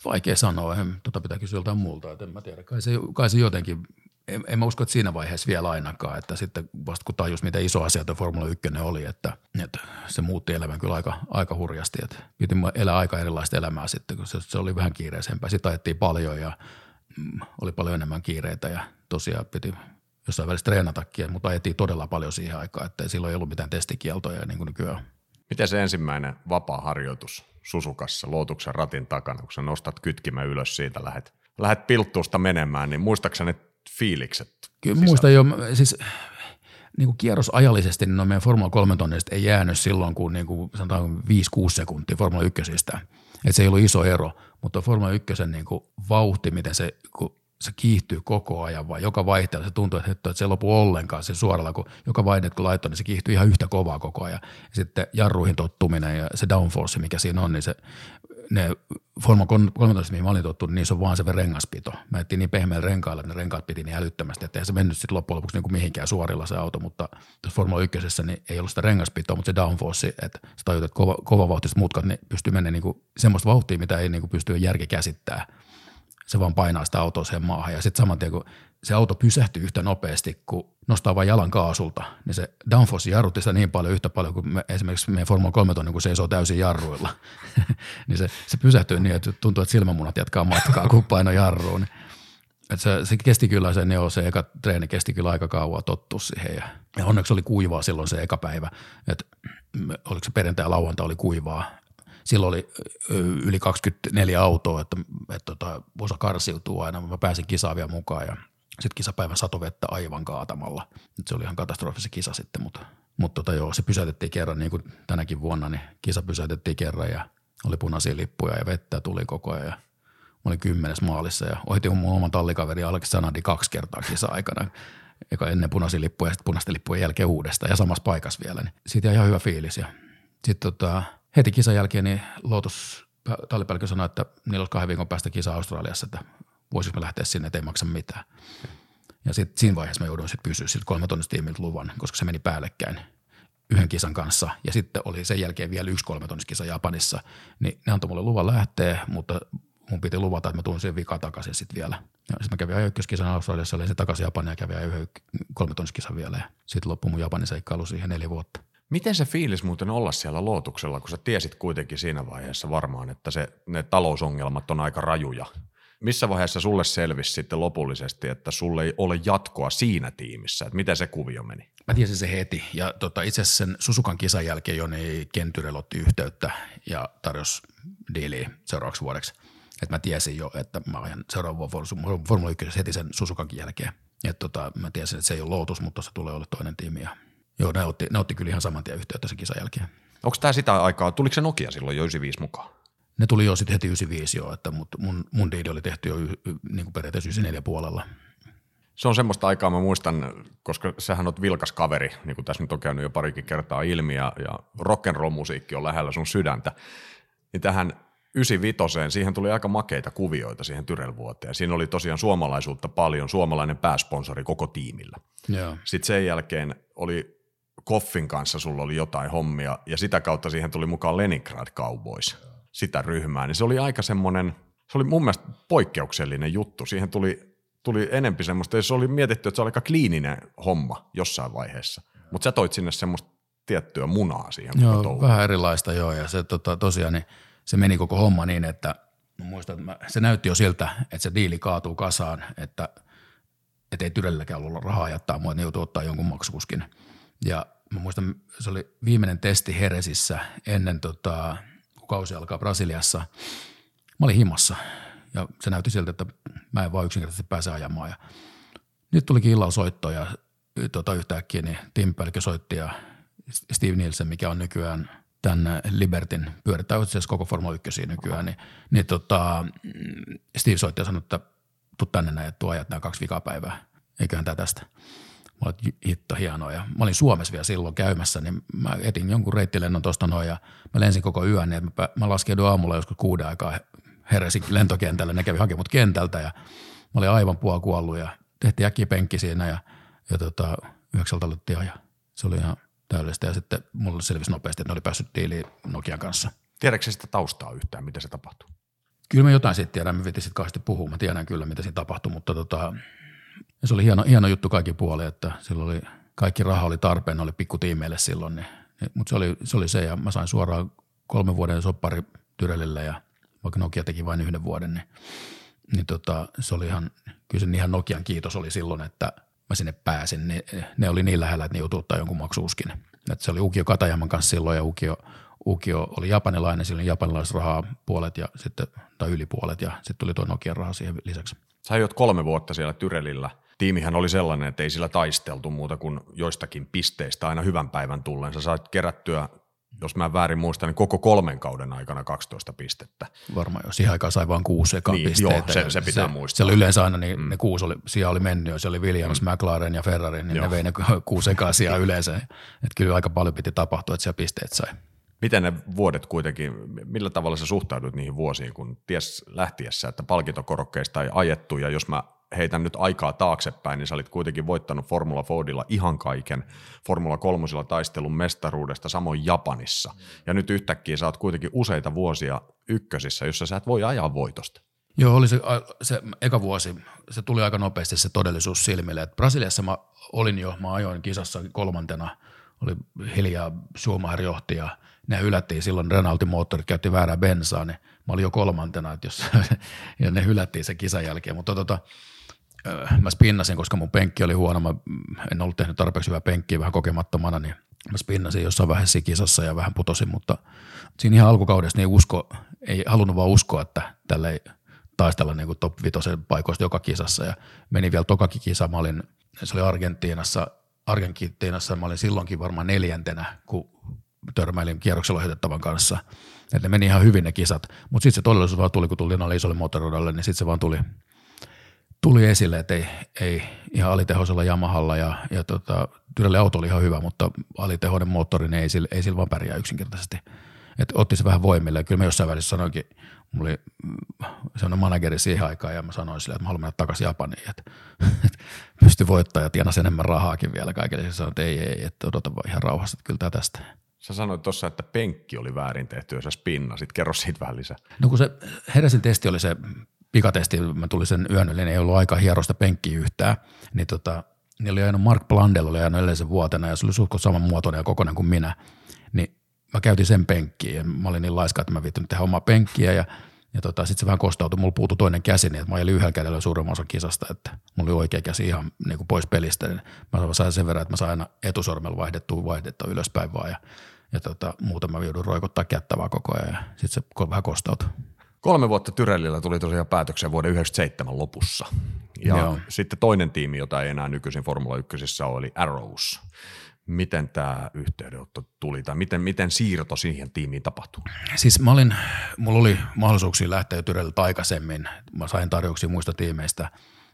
Vaikea sanoa, en, tota pitää kysyä joltain muulta, että en mä tiedä, kai se, kai se jotenkin, en, en mä usko, että siinä vaiheessa vielä ainakaan, että sitten vasta kun tajus, miten iso asia tuo Formula 1 oli, että, että se muutti elämän kyllä aika, aika hurjasti, että piti elää aika erilaista elämää sitten, kun se, se oli vähän kiireisempää, sitä ajettiin paljon ja mm, oli paljon enemmän kiireitä ja tosiaan piti jossain välissä treenatakin, mutta ajettiin todella paljon siihen aikaan, että silloin ei ollut mitään testikieltoja niin kuin nykyään. Miten se ensimmäinen vapaa harjoitus Susukassa Lootuksen ratin takana, kun sä nostat kytkimän ylös siitä, lähet, lähet pilttuusta menemään, niin muistaakseni ne fiilikset? Kyllä muistan jo, siis niin kuin kierrosajallisesti niin no meidän Formula 3 tonneista ei jäänyt silloin, kun niin kuin sanotaan 5-6 sekuntia Formula 1. Että se ei ollut iso ero, mutta Formula 1 niin kuin vauhti, miten se, kun se kiihtyy koko ajan vai joka vaihteella se tuntuu, että, se ei lopu ollenkaan se suoralla, kun joka vaihde kun laittoi, niin se kiihtyy ihan yhtä kovaa koko ajan. Ja sitten jarruihin tottuminen ja se downforce, mikä siinä on, niin se, ne Forma 13, mihin mä olin tottunut, niin se on vaan se rengaspito. Mä ettiin niin pehmeällä renkailla, että ne renkaat piti niin älyttömästi, että ei se mennyt sitten loppujen lopuksi niin mihinkään suorilla se auto, mutta tuossa Formula 1 niin ei ollut sitä rengaspitoa, mutta se downforce, että sä tajut, että kova, kova vauhtiset mutkat niin pystyy menemään niin semmoista vauhtia, mitä ei niin pysty järki käsittämään se vaan painaa sitä autoa siihen maahan. Ja sitten saman tien, kun se auto pysähtyy yhtä nopeasti, kun nostaa vain jalan kaasulta, niin se downforce jarrutti sitä niin paljon yhtä paljon kuin me, esimerkiksi meidän Formula 3 tonni, kun seisoo täysin jarruilla. niin se, se pysähtyy niin, että tuntuu, että silmämunat jatkaa matkaa, kun paino jarruun. Et se, se, kesti kyllä se neo, se eka treeni kesti kyllä aika kauan tottua siihen ja, ja onneksi oli kuivaa silloin se eka päivä, että oliko se perjantai ja lauantai oli kuivaa, silloin oli yli 24 autoa, että, että tota, osa karsiutuu aina. Mä pääsin kisaan vielä mukaan ja sitten kisapäivän satovettä aivan kaatamalla. Nyt se oli ihan katastrofissa kisa sitten, mutta, mutta tota, joo, se pysäytettiin kerran niin kuin tänäkin vuonna, niin kisa pysäytettiin kerran ja oli punaisia lippuja ja vettä tuli koko ajan. Ja mä olin kymmenes maalissa ja ohitin mun oman tallikaveri Alex Sanadi kaksi kertaa kisa-aikana. Eka ennen punaisia lippuja ja sitten punaisten lippujen jälkeen uudestaan ja samassa paikassa vielä. Niin siitä ihan hyvä fiilis. Ja sitten tota, heti kisan jälkeen niin Lotus tallipäällikkö sanoi, että niillä olisi kahden viikon päästä kisa Australiassa, että voisiko lähteä sinne, että ei maksa mitään. Ja sitten siinä vaiheessa mä jouduin sitten pysyä sitten kolme tiimiltä luvan, koska se meni päällekkäin yhden kisan kanssa. Ja sitten oli sen jälkeen vielä yksi kolmetonneskisa Japanissa. Niin ne antoi mulle luvan lähteä, mutta mun piti luvata, että mä tuun siihen vikaan takaisin sitten vielä. Ja sitten mä kävin ajan ykköskisan Australiassa, olin se takaisin Japania ja kävin yhden kolmetonneskisa vielä. Ja sitten loppui mun Japanin seikkailu siihen neljä vuotta. Miten se fiilis muuten olla siellä lootuksella, kun sä tiesit kuitenkin siinä vaiheessa varmaan, että se, ne talousongelmat on aika rajuja? Missä vaiheessa sulle selvisi sitten lopullisesti, että sulle ei ole jatkoa siinä tiimissä? Että miten se kuvio meni? Mä tiesin se heti ja tota, itse asiassa sen Susukan kisan jälkeen jo niin Kentyrel otti yhteyttä ja tarjosi diiliä seuraavaksi vuodeksi. Et mä tiesin jo, että mä ajan seuraavan Formula 1 heti sen Susukankin jälkeen. Et tota, mä tiesin, että se ei ole Lotus, mutta se tulee olla toinen tiimi ja Joo, ne otti, ne otti kyllä ihan saman tien yhteyttä sen kisan jälkeen. Onko tämä sitä aikaa, tuliko se Nokia silloin jo 95 mukaan? Ne tuli jo sitten heti 95 jo, että mut mun, mun diili oli tehty jo y, y, niin kuin periaatteessa 94 puolella. Se on semmoista aikaa, mä muistan, koska sähän on vilkas kaveri, niin kuin tässä nyt on käynyt jo parikin kertaa ilmi, ja, ja rock'n'roll-musiikki on lähellä sun sydäntä. Niin tähän 95, siihen tuli aika makeita kuvioita siihen Tyrelvuoteen. Siinä oli tosiaan suomalaisuutta paljon, suomalainen pääsponsori koko tiimillä. Joo. Sitten sen jälkeen oli Koffin kanssa sulla oli jotain hommia ja sitä kautta siihen tuli mukaan Leningrad Cowboys, sitä ryhmää. Niin se oli aika semmoinen, se oli mun mielestä poikkeuksellinen juttu. Siihen tuli, tuli enempi semmoista, se oli mietitty, että se oli aika kliininen homma jossain vaiheessa. Mutta sä toit sinne semmoista tiettyä munaa siihen. Joo, touhuun. vähän erilaista joo ja se tota, tosiaan niin se meni koko homma niin, että muistan, että mä, se näytti jo siltä, että se diili kaatuu kasaan, että et ei Tyrelläkään ollut rahaa jättää mua, että ne joutuu ottaa jonkun maksukuskin. Ja mä muistan, se oli viimeinen testi Heresissä ennen tota, kun kausi alkaa Brasiliassa. Mä olin himassa ja se näytti siltä, että mä en vaan yksinkertaisesti pääse ajamaan. Ja nyt tulikin illalla soitto ja tota, yhtäkkiä niin Tim Pelkö soitti ja Steve Nielsen, mikä on nykyään tämän Libertin pyörittää itse koko Formula 1 nykyään, niin, niin tota, Steve soitti ja sanoi, että tuu tänne näin, että tuo ajat nämä kaksi vikaa päivää. Eiköhän tämä tästä. Mä olin, hitto hienoa. Ja mä olin Suomessa vielä silloin käymässä, niin mä etin jonkun reittilennon tuosta noin ja mä lensin koko yön. Niin mä, mä laskeudun aamulla joskus kuuden aikaa heräsin lentokentälle. Ne kävi hakemaan kentältä ja mä olin aivan puolikuollut ja tehtiin äkkiä penkki siinä ja, ja tota, yhdeksältä alettiin ja se oli ihan täydellistä. Ja sitten mulle selvisi nopeasti, että ne oli päässyt diiliin Nokian kanssa. Tiedätkö sitä taustaa yhtään, mitä se tapahtuu? Kyllä mä jotain sitten tiedän, mä vitin sitten kahdesti puhua, mä tiedän kyllä, mitä siinä tapahtui, mutta tota, se oli hieno, hieno juttu kaikki puoli, että silloin oli, kaikki raha oli tarpeen, oli tiimeille silloin, niin, niin, mutta se oli, se oli se ja mä sain suoraan kolmen vuoden soppari Tyrellille ja vaikka Nokia teki vain yhden vuoden, niin, niin tota, se oli ihan, kyllä ihan Nokian kiitos oli silloin, että mä sinne pääsin. Ne, ne oli niin lähellä, että ne joutuu ottaa jonkun maksuuskin. Että se oli Ukio Katajaman kanssa silloin ja Ukio, Ukio oli japanilainen, sillä oli japanilaisrahaa puolet ja sitten, tai yli puolet ja sitten tuli tuo Nokian raha siihen lisäksi. Sä oot kolme vuotta siellä Tyrelillä. Tiimihän oli sellainen, että ei sillä taisteltu muuta kuin joistakin pisteistä aina hyvän päivän tullen. Sä sait kerättyä jos mä väärin muistan, niin koko kolmen kauden aikana 12 pistettä. Varmaan jo. Siihen aikaan sai vain kuusi eka niin, Joo, se, se pitää se, muistaa. Se oli yleensä aina, niin mm. ne kuusi oli, siellä oli mennyt jo, se oli Williams, mm. McLaren ja Ferrari, niin joo. ne vei ne kuusi ekaa siellä yleensä. Että kyllä aika paljon piti tapahtua, että siellä pisteet sai. Miten ne vuodet kuitenkin, millä tavalla sä suhtaudut niihin vuosiin, kun ties lähtiessä, että palkintokorokkeista ei ajettu, ja jos mä heitän nyt aikaa taaksepäin, niin sä olit kuitenkin voittanut Formula Fordilla ihan kaiken. Formula kolmosilla taistelun mestaruudesta samoin Japanissa. Ja nyt yhtäkkiä sä oot kuitenkin useita vuosia ykkösissä, jossa sä et voi ajaa voitosta. Joo, oli se, se eka vuosi, se tuli aika nopeasti se todellisuus silmille. Et Brasiliassa mä olin jo, mä ajoin kisassa kolmantena, oli hiljaa Schumacher johti ja ne hylättiin silloin, Renaultin moottorit käytti väärää bensaa, niin mä olin jo kolmantena, että jos, ja ne hylättiin sen kisan jälkeen, mutta tota, mä spinnasin, koska mun penkki oli huono, mä en ollut tehnyt tarpeeksi hyvää penkkiä vähän kokemattomana, niin mä spinnasin jossain vähän kisassa ja vähän putosin, mutta siinä ihan alkukaudessa niin usko, ei halunnut vaan uskoa, että tällä ei taistella niin kuin top 5 paikoista joka kisassa. Ja meni vielä tokakin kisa, mä olin, se oli Argentiinassa, Argentiinassa. Mä olin silloinkin varmaan neljäntenä, kun törmäilin kierroksella ohjatettavan kanssa. että ne meni ihan hyvin ne kisat, mutta sitten se todellisuus vaan tuli, kun tuli isolle moottoriradalle, niin sitten se vaan tuli – tuli esille, että ei, ei ihan alitehoisella Yamahalla ja, ja tota, Tyrelle auto oli ihan hyvä, mutta alitehoinen moottori niin ei sillä, ei sillä vaan pärjää yksinkertaisesti. Et otti se vähän voimille ja kyllä mä jossain välissä sanoinkin, mulla oli mm, sellainen manageri siihen aikaan ja mä sanoin sille, että mä haluan mennä takaisin Japaniin, että, että pysty voittamaan ja tienasi enemmän rahaakin vielä kaikille. Ja sanoin, että ei, ei, että odota vaan ihan rauhassa, että kyllä tämä tästä. Sä sanoit tuossa, että penkki oli väärin tehty ja sä spinnasit. Kerro siitä vähän lisää. No kun se Heresin testi oli se pikatesti, mä tulin sen yön yli, niin ei ollut aika hierosta penkkiä yhtään, niin tota, niin oli aina Mark Blandel oli aina edellisen vuotena ja se oli suhko saman muotoinen ja kokoinen kuin minä, niin mä käytin sen penkkiä ja mä olin niin laiska, että mä viittin tehdä omaa penkkiä ja ja tota, sitten se vähän kostautui, mulla puutui toinen käsi, niin että mä olin yhdellä kädellä suurimman osan kisasta, että mulla oli oikea käsi ihan niin kuin pois pelistä. Niin mä sain sen verran, että mä sain aina etusormella vaihdettua vaihdetta ylöspäin vaan ja, ja tota, muuten mä joudun roikottaa kättä vaan koko ajan ja sitten se vähän kostautui. Kolme vuotta Tyrellillä tuli tosiaan päätöksen vuoden 1997 lopussa. Ja Joo. sitten toinen tiimi, jota ei enää nykyisin Formula 1 ole, oli Arrows. Miten tämä yhteydenotto tuli tai miten, miten siirto siihen tiimiin tapahtui? Siis mä olin, mulla oli mahdollisuuksia lähteä Tyrelliltä aikaisemmin. Mä sain tarjouksia muista tiimeistä,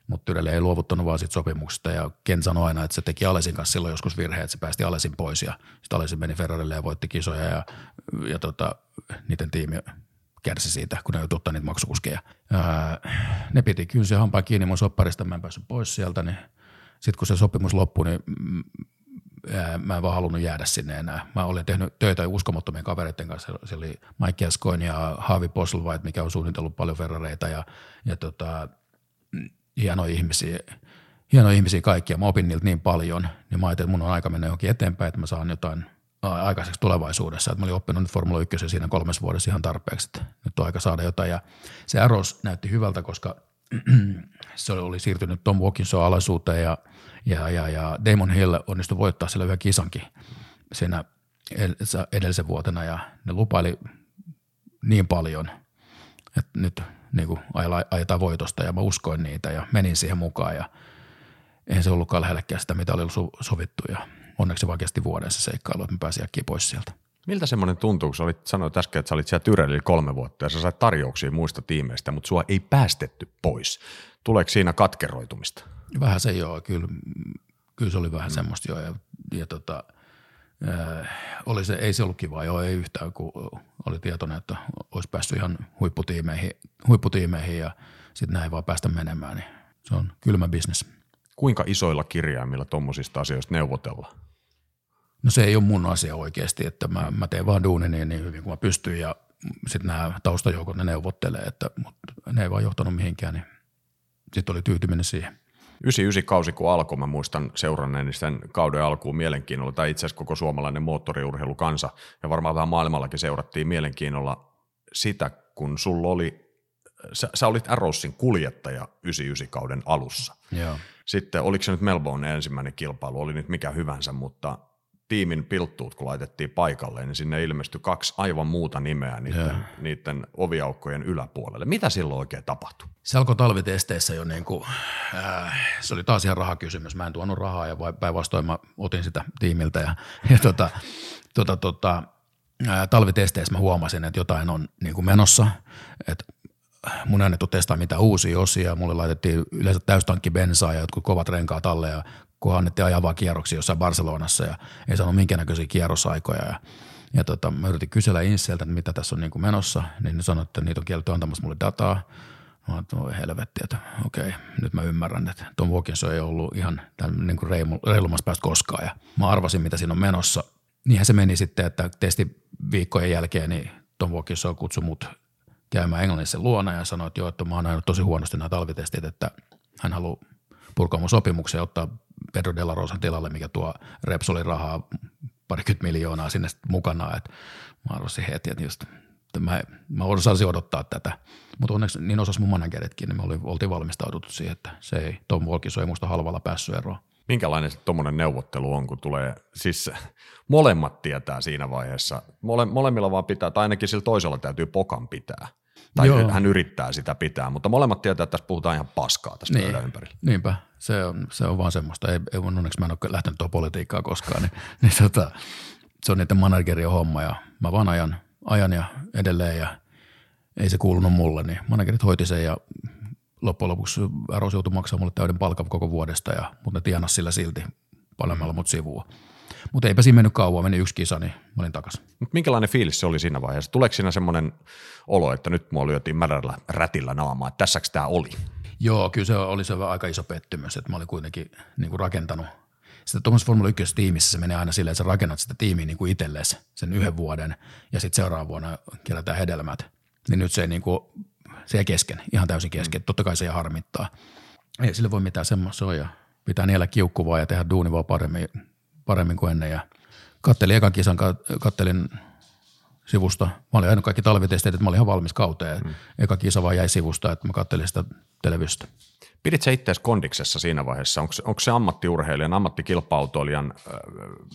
mutta Tyrelle ei luovuttanut vaan siitä sopimuksesta ja Ken sanoi aina, että se teki Alesin kanssa silloin joskus virhe, että se päästi Alesin pois ja sitten Alesin meni Ferrarille ja voitti kisoja ja, ja tota, niiden tiimi kärsi siitä, kun ne joutui ottaa niitä maksukuskeja. Ää, ne piti kyllä se hampaa kiinni mun sopparista, mä en päässyt pois sieltä, niin sitten kun se sopimus loppui, niin ää, mä en vaan halunnut jäädä sinne enää. Mä olin tehnyt töitä uskomattomien kavereiden kanssa, se oli Mike Gascoigne ja Harvey Postlewhite, mikä on suunnitellut paljon Ferrareita ja, ja tota, hienoja ihmisiä, hienoja ihmisiä kaikkia. Mä opin niiltä niin paljon, niin mä ajattelin, että mun on aika mennä johonkin eteenpäin, että mä saan jotain – aikaiseksi tulevaisuudessa. Että mä olin oppinut nyt Formula 1 siinä kolmes vuodessa ihan tarpeeksi, että nyt on aika saada jotain. Ja se Arrows näytti hyvältä, koska se oli siirtynyt Tom Wilkinson alaisuuteen ja, ja, ja, ja Damon Hill onnistui voittaa sillä yhden kisankin siinä edellisen vuotena ja ne lupaili niin paljon, että nyt niin kuin ajetaan voitosta ja mä uskoin niitä ja menin siihen mukaan ja eihän se ollutkaan lähellekään sitä, mitä oli sovittu ja onneksi vaan kesti vuoden se seikkailu, että mä pääsin äkkiä pois sieltä. Miltä semmoinen tuntuu, kun sä olit, sanoit äsken, että sä olit siellä Tyrellillä kolme vuotta ja sä sait tarjouksia muista tiimeistä, mutta sua ei päästetty pois. Tuleeko siinä katkeroitumista? Vähän se joo, kyllä. kyllä se oli vähän mm. semmoista jo. Ja, ja tota, ää, oli se, ei se ollut kiva, joo, ei yhtään, kun oli tietoinen, että olisi päässyt ihan huipputiimeihin, huipputiimeihin ja sitten näin vaan päästä menemään, niin se on kylmä bisnes. Kuinka isoilla kirjaimilla tuommoisista asioista neuvotellaan? No se ei ole mun asia oikeasti, että mä, mä teen vaan duuni niin, niin hyvin kuin mä pystyn ja sitten nämä taustajoukot ne neuvottelee, että mutta ne ei vaan johtanut mihinkään, niin sitten oli tyytyminen siihen. 99 kausi kun alkoi, mä muistan seuranneeni sen kauden alkuun mielenkiinnolla, tai itse asiassa koko suomalainen moottoriurheilukansa, ja varmaan vähän maailmallakin seurattiin mielenkiinnolla sitä, kun sulla oli, sä, sä olit Arrowsin kuljettaja 99 kauden alussa. Joo. Sitten oliko se nyt Melbourne ensimmäinen kilpailu, oli nyt mikä hyvänsä, mutta tiimin pilttuut kun laitettiin paikalle, niin sinne ilmestyi kaksi aivan muuta nimeä niiden, niiden oviaukkojen yläpuolelle. Mitä silloin oikein tapahtui? Se alkoi talvitesteissä jo niin kuin, äh, se oli taas ihan rahakysymys. Mä en tuonut rahaa ja päinvastoin mä otin sitä tiimiltä ja, ja tota, tota, tota, äh, talvitesteissä mä huomasin, että jotain on niin kuin menossa, että mun ei annettu testaa mitään uusia osia, mulle laitettiin yleensä täystankki bensaa ja jotkut kovat renkaat alle ja kun annettiin ajaa vaan kierroksia jossain Barcelonassa ja ei saanut minkäännäköisiä kierrosaikoja ja ja tota, mä yritin kysellä Inseltä, että mitä tässä on niin kuin menossa, niin ne sanoi, että niitä on kielletty antamassa mulle dataa. Mä että voi helvetti, että okei, nyt mä ymmärrän, että Tom Walkins ei ollut ihan niin kuin reilummassa päästä koskaan. Ja mä arvasin, mitä siinä on menossa. Niinhän se meni sitten, että viikkojen jälkeen niin Tom Walkins kutsui mut käymään Englannissa luona ja sanoi, että joo, että mä oon tosi huonosti nämä talvitestit, että hän haluaa purkaa mun sopimuksen ja ottaa Pedro de la Rosan tilalle, mikä tuo Repsolin rahaa parikymmentä miljoonaa sinne mukana, että mä arvasin heti, että just että mä, mä osasin odottaa tätä, mutta onneksi niin osas mun manageritkin, niin me oli, oltiin valmistauduttu siihen, että se ei, Tom Walkis ei muista halvalla päässyt eroon. Minkälainen tuommoinen neuvottelu on, kun tulee, siis molemmat tietää siinä vaiheessa, mole, molemmilla vaan pitää, tai ainakin sillä toisella täytyy pokan pitää – tai Joo. hän yrittää sitä pitää, mutta molemmat tietää, että tässä puhutaan ihan paskaa tästä niin, ympärillä. Niinpä, se on, se on vaan semmoista. Ei, ei onneksi mä en ole lähtenyt tuo politiikkaa koskaan, niin, niin tota, se on niiden managerien homma ja mä vaan ajan, ajan ja edelleen ja ei se kuulunut mulle, niin managerit hoiti sen ja loppujen lopuksi Aros joutui maksamaan mulle täyden palkan koko vuodesta, ja, mutta ne tienas sillä silti panemalla mut sivua. Mutta eipä siinä mennyt kauan, meni yksi kisa, niin mä olin takaisin. Minkälainen fiilis se oli siinä vaiheessa? Tuleeko siinä semmoinen olo, että nyt mua lyötiin märällä rätillä naamaa, että tässäks tämä oli? Joo, kyllä se oli se aika iso pettymys, että mä olin kuitenkin niin kuin rakentanut sitten tuommoisessa Formula 1 tiimissä se menee aina silleen, että sä rakennat sitä tiimiä niin kuin itsellesi sen yhden vuoden ja sitten seuraavana vuonna kerätään hedelmät. Niin nyt se, niin kuin, se ei kesken, ihan täysin kesken. Mm. Totta kai se ei harmittaa. Ei sille voi mitään semmoista ja pitää niellä kiukkuvaa ja tehdä duuni vaan paremmin paremmin kuin ennen ja kattelin ekan kisan, kattelin sivusta. Mä olin ajanut kaikki talvitesteet, että mä olin ihan valmis kauteen. Mm. Eka kisa vaan jäi sivusta, että mä kattelin sitä televisiosta. Pidit sä itseäsi kondiksessa siinä vaiheessa? Onko, onko se ammattiurheilijan, ammattikilpautoilijan,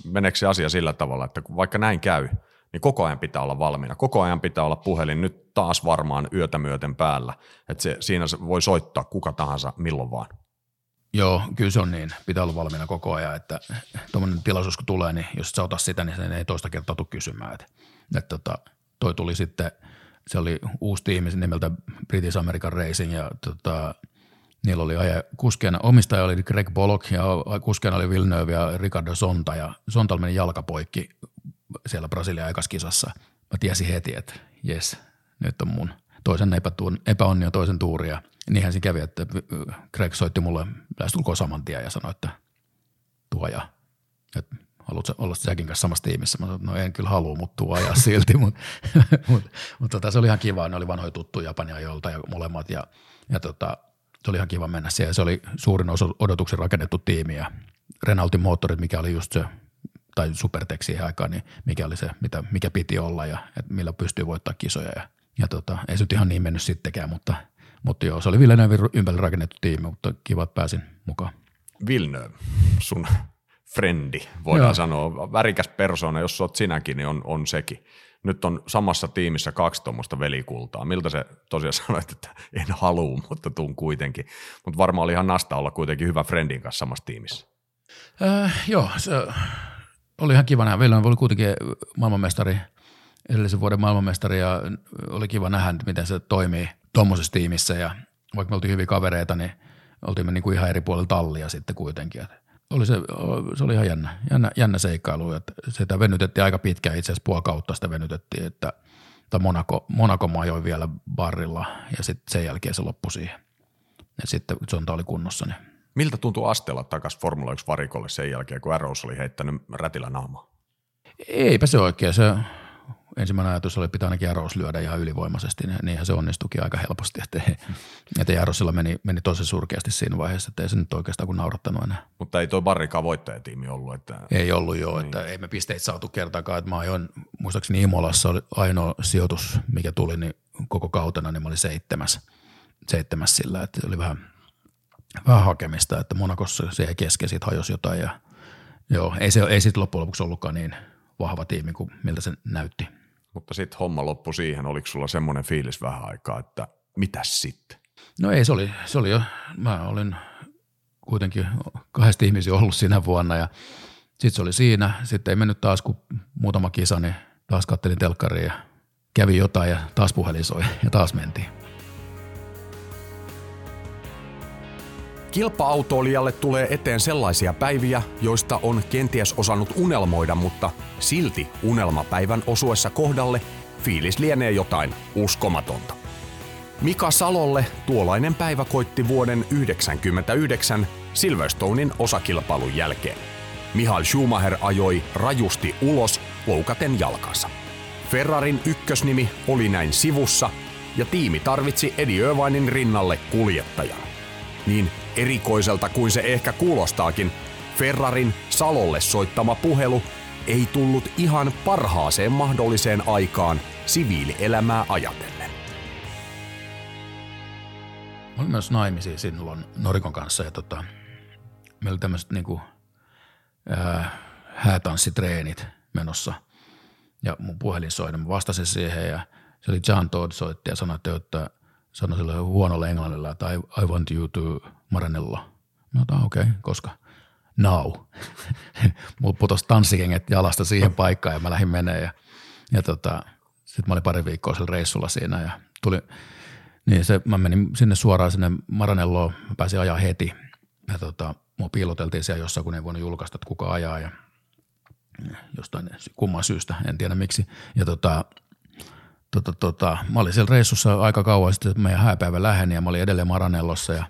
meneekö se asia sillä tavalla, että vaikka näin käy, niin koko ajan pitää olla valmiina. Koko ajan pitää olla puhelin nyt taas varmaan yötä myöten päällä. Että se, siinä voi soittaa kuka tahansa milloin vaan. Joo, kyllä se on niin. Pitää olla valmiina koko ajan, että tuommoinen tilaisuus kun tulee, niin jos sä ota sitä, niin sen ei toista kertaa tule kysymään. Että, että tota, toi tuli sitten, se oli uusi tiimi nimeltä British American Racing ja tota, niillä oli aja, kuskeena, omistaja oli Greg Pollock ja kuskeena oli Villeneuve ja Ricardo Sonta ja Sonta meni jalkapoikki siellä Brasilian aikaskisassa. Mä tiesin heti, että jes, nyt on mun toisen epäonni ja toisen tuuria – niinhän se kävi, että Greg soitti mulle lähestulkoon saman tien ja sanoi, että tuo ja että haluatko olla Jackin kanssa samassa tiimissä? Mä sanoin, no en kyllä halua, mutta tuo ajaa silti. mutta mut, mut, tota, se oli ihan kiva, ne oli vanhoja tuttuja Japania jolta ja molemmat ja, ja tota, se oli ihan kiva mennä siellä. Se oli suurin osa odotuksen rakennettu tiimi ja Renaultin moottorit, mikä oli just se, tai Supertech siihen aikaan, niin mikä oli se, mitä, mikä piti olla ja millä pystyy voittaa kisoja. Ja, ja tota, ei se nyt ihan niin mennyt sittenkään, mutta – mutta joo, se oli Villeneuve ympärillä rakennettu tiimi, mutta kiva, että pääsin mukaan. Villeneuve, sun frendi, voidaan joo. sanoa. Värikäs persona, jos olet sinäkin, niin on, on sekin. Nyt on samassa tiimissä kaksi tuommoista velikultaa. Miltä se tosiaan sanoit, että en halua, mutta tuun kuitenkin. Mutta varmaan oli ihan nasta olla kuitenkin hyvä friendin kanssa samassa tiimissä. Äh, joo, se oli ihan kiva nähdä. Villeneuve oli kuitenkin maailmanmestari, edellisen vuoden maailmanmestari ja oli kiva nähdä, miten se toimii tuommoisessa tiimissä ja vaikka me oltiin hyviä kavereita, niin oltiin me niin kuin ihan eri puolilla tallia sitten kuitenkin. Et oli se, se oli ihan jännä, jännä, jännä seikkailu. Että sitä venytettiin aika pitkään, itse asiassa puoli kautta sitä venytettiin, että, että Monaco, Monaco majoi vielä barrilla ja sitten sen jälkeen se loppui siihen. Ja sitten Zonta oli kunnossa. Niin. Miltä tuntuu astella takaisin Formula 1 varikolle sen jälkeen, kun Arrows oli heittänyt rätilä naamaa? Eipä se oikein. Se ensimmäinen ajatus oli, pitää ainakin Arrows lyödä ihan ylivoimaisesti, niin niinhän se onnistukin aika helposti. Että, ei, että Arrowsilla meni, meni tosi surkeasti siinä vaiheessa, että ei se nyt oikeastaan kuin naurattanut enää. Mutta ei toi Barrikaan voittajatiimi ollut. Että... Ei ollut joo, niin. että ei me pisteitä saatu kertaakaan. Että mä ajoin, muistaakseni Imolassa oli ainoa sijoitus, mikä tuli niin koko kautena, niin mä olin seitsemäs, seitsemäs sillä, että oli vähän, vähän hakemista, että Monakossa se ei kesken, siitä hajosi jotain ja joo, ei, se, ei sitten loppujen lopuksi ollutkaan niin vahva tiimi kuin miltä se näytti. Mutta sitten homma loppui siihen. Oliko sulla semmoinen fiilis vähän aikaa, että mitäs sitten? No ei, se oli, se oli jo, mä olin kuitenkin kahdesti ihmisiä ollut siinä vuonna ja sitten se oli siinä. Sitten ei mennyt taas kuin muutama kisa, niin taas kattelin telkkariin ja kävi jotain ja taas puhelin soi ja taas mentiin. Kilpa-autoilijalle tulee eteen sellaisia päiviä, joista on kenties osannut unelmoida, mutta silti unelmapäivän osuessa kohdalle fiilis lienee jotain uskomatonta. Mika Salolle tuollainen päivä koitti vuoden 1999 Silverstonein osakilpailun jälkeen. Mihail Schumacher ajoi rajusti ulos loukaten jalkansa. Ferrarin ykkösnimi oli näin sivussa ja tiimi tarvitsi Eddie Irvinin rinnalle kuljettajan. Niin erikoiselta kuin se ehkä kuulostaakin, Ferrarin Salolle soittama puhelu ei tullut ihan parhaaseen mahdolliseen aikaan siviilielämää ajatellen. Mä olin myös naimisiin silloin Norikon kanssa ja tota, meillä oli tämmöiset niinku, häätanssitreenit menossa ja mun puhelin soi, niin mä vastasin siihen ja se oli John Todd soitti ja sanoi, että sanoi sille huonolla englannilla, että I, I want you to Maranello. Mä otan okei, okay, koska now. Mulla putosi tanssikengät jalasta siihen paikkaan ja mä lähdin menee ja, ja tota, sitten mä olin pari viikkoa sillä reissulla siinä ja tuli, niin se, mä menin sinne suoraan sinne Maranelloon, mä pääsin ajaa heti ja tota, mua piiloteltiin siellä jossain, kun ei voinut julkaista, että kuka ajaa ja jostain kumman syystä, en tiedä miksi. Ja tota, tota, tota, mä olin siellä reissussa aika kauan sitten, meidän hääpäivä läheni ja mä olin edelleen Maranellossa ja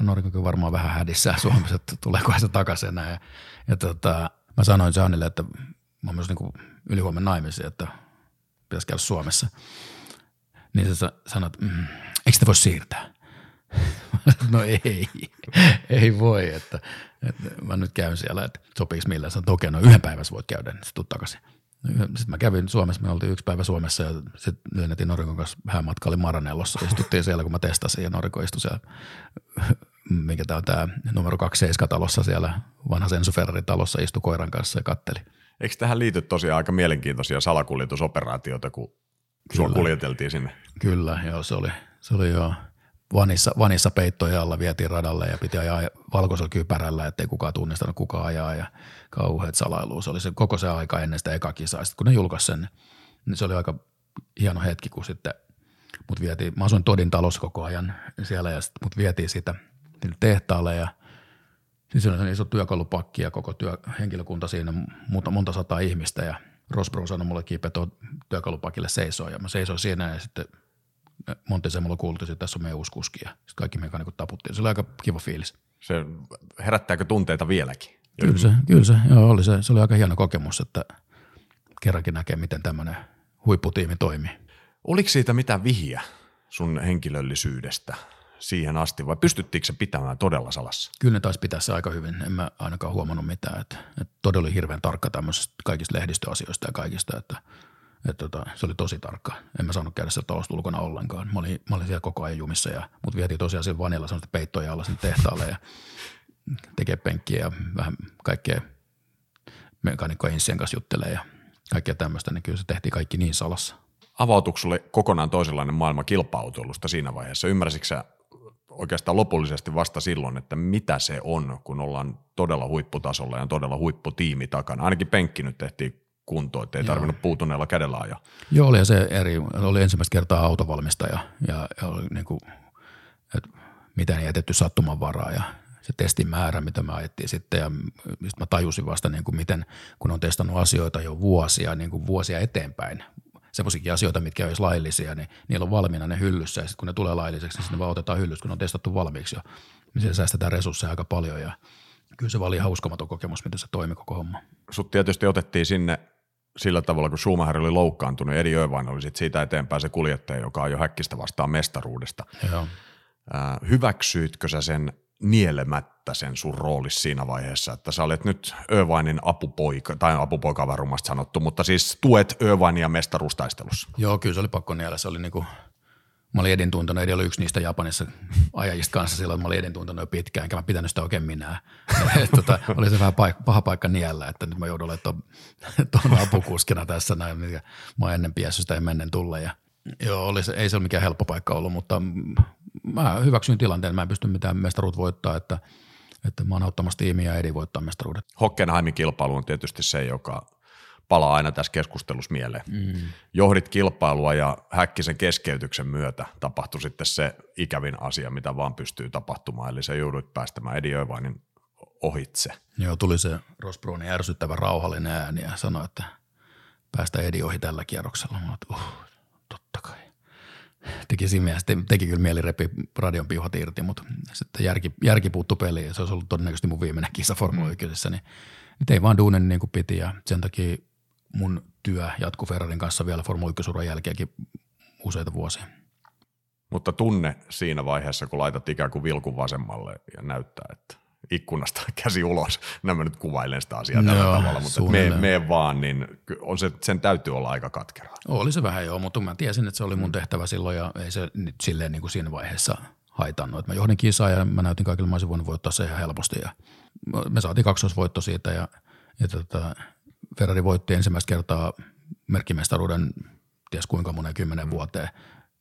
Norikokin varmaan vähän hädissä Suomessa, että tuleeko se takaisin enää. Ja, ja tota, mä sanoin Johnille, että mä oon myös niin ylihuomenna naimisiin, että pitäisi käydä Suomessa. Niin se sanoi, että mm, eikö sitä voi siirtää? no ei, ei voi, että, että mä nyt käyn siellä, että sopiiko millä. Sanoin, että okei, no yhden päivässä voit käydä, niin sitten takaisin. Sitten mä kävin Suomessa, me oltiin yksi päivä Suomessa ja sitten lennettiin Norikon kanssa vähän matka oli Maranellossa. Istuttiin siellä, kun mä testasin ja Noriko istui siellä, mikä tämä on tämä numero 27 talossa siellä, vanha Sensu Ferrari talossa istui koiran kanssa ja katteli. Eikö tähän liity tosiaan aika mielenkiintoisia salakuljetusoperaatioita, kun Kyllä. kuljeteltiin sinne? Kyllä, joo, se oli, se oli joo vanissa, vanissa peittoja alla vietiin radalle ja piti ajaa valkoisella kypärällä, ettei kukaan tunnistanut kuka ajaa ja kauheat salailua. Se oli se koko se aika ennen sitä eka kisaa. Sitten kun ne julkaisi sen, niin se oli aika hieno hetki, kun sitten mut vietiin, mä asuin Todin talossa koko ajan siellä ja sitten mut vietiin sitä tehtaalle ja siis oli iso työkalupakki ja koko työ, henkilökunta siinä, monta, monta sataa ihmistä ja Rosbro sanoi mulle kiipeä työkalupakille seisoo ja mä seisoin siinä ja sitten – Monte kuulutus, että tässä on meidän uusi kuski ja sitten kaikki mekanikot taputtiin. Se oli aika kiva fiilis. Se herättääkö tunteita vieläkin? Kyllä se, kyllä se, joo, oli se, se oli aika hieno kokemus, että kerrankin näkee, miten tämmöinen huipputiimi toimii. Oliko siitä mitään vihiä sun henkilöllisyydestä siihen asti vai pystyttiinkö se pitämään todella salassa? Kyllä ne taisi pitää se aika hyvin. En mä ainakaan huomannut mitään. Että, että todella hirveän tarkka tämmöisistä kaikista lehdistöasioista ja kaikista, että – et tota, se oli tosi tarkka. En mä saanut käydä sieltä talosta ulkona ollenkaan. Mä olin, mä olin siellä koko ajan jumissa ja mut vietiin tosiaan siellä vanilla sellaista peittoja alla sinne tehtaalle ja tekee penkkiä ja vähän kaikkea mekanikkoja insien kanssa juttelee ja kaikkea tämmöistä, niin kyllä se tehtiin kaikki niin salassa. Avautuiko sulle kokonaan toisenlainen maailma kilpa siinä vaiheessa? Ymmärsitkö sä oikeastaan lopullisesti vasta silloin, että mitä se on, kun ollaan todella huipputasolla ja todella huipputiimi takana. Ainakin penkki nyt tehtiin kuntoon, ettei Joo. tarvinnut puutuneella kädellä ajaa. Joo, oli se eri. Oli ensimmäistä kertaa autovalmistaja ja, ja oli niin kuin, että mitään ei jätetty sattuman varaa ja se testin määrä, mitä me ajettiin sitten ja mistä mä tajusin vasta niin kuin miten, kun on testannut asioita jo vuosia, niin kuin vuosia eteenpäin, semmoisiakin asioita, mitkä olisi laillisia, niin niillä on valmiina ne hyllyssä ja sitten kun ne tulee lailliseksi, niin sitten ne vaan otetaan hyllyssä, kun ne on testattu valmiiksi jo. Niin siellä säästetään resursseja aika paljon ja kyllä se oli ihan uskomaton kokemus, miten se toimi koko homma. Sut tietysti otettiin sinne sillä tavalla, kun Schumacher oli loukkaantunut, Edi Övain oli sit siitä eteenpäin se kuljettaja, joka on jo häkkistä vastaan mestaruudesta. Joo. Hyväksyitkö sä sen nielemättä sen sun roolis siinä vaiheessa, että sä olet nyt Övainin apupoika, tai apupoika on varmasti sanottu, mutta siis tuet Övainia mestaruustaistelussa. Joo, kyllä se oli pakko niellä. Se oli niinku, mä olin Edin tuntenut, Edi oli yksi niistä Japanissa ajajista kanssa silloin, mä olin Edin tuntenut jo pitkään, enkä mä pitänyt sitä oikein minä. tota, oli se vähän paik- paha paikka niellä, että nyt mä joudun olemaan tuon apukuskina tässä näin, mikä mä oon ennen piessystä ja mennen tulla. Ja, joo, oli se, ei se ole mikään helppo paikka ollut, mutta mä hyväksyin tilanteen, mä en pysty mitään mestaruut voittaa, että, että mä oon auttamassa tiimiä ja Edi voittaa mestaruudet. Hockenheimin kilpailu on tietysti se, joka palaa aina tässä keskustelussa mieleen. Mm. Johdit kilpailua ja Häkkisen keskeytyksen myötä tapahtui sitten se ikävin asia, mitä vaan pystyy tapahtumaan, eli se jouduit päästämään Edi ohitse. Joo, tuli se Ross Brownin ärsyttävä rauhallinen ääni ja sanoi, että päästä Edi ohi tällä kierroksella. Mä että, uh, totta kai. Teki, siinä mielessä, teki kyllä mieli repi radion piuhat irti, mutta sitten järki, järki puuttu peliin ja se olisi ollut todennäköisesti mun viimeinen kisa Formula 1, niin, niin tein vaan duunen niin kuin piti ja sen takia mun työ jatkuu Ferrarin kanssa vielä Formula 1 jälkeenkin useita vuosia. Mutta tunne siinä vaiheessa, kun laitat ikään kuin vilkun vasemmalle ja näyttää, että ikkunasta käsi ulos. Nämä nyt kuvailen sitä asiaa tällä Joo, tavalla, mutta me, me vaan, niin on se, sen täytyy olla aika katkeraa. Oli se vähän joo, mutta mä tiesin, että se oli mun tehtävä silloin ja ei se nyt silleen niin kuin siinä vaiheessa haitannut. Että mä johdin kisaa ja mä näytin kaikille, mä olisin voinut voittaa se ihan helposti ja me saatiin kaksoisvoitto siitä ja, ja tota, Ferrari voitti ensimmäistä kertaa merkkimestaruuden ties kuinka monen kymmenen vuoteen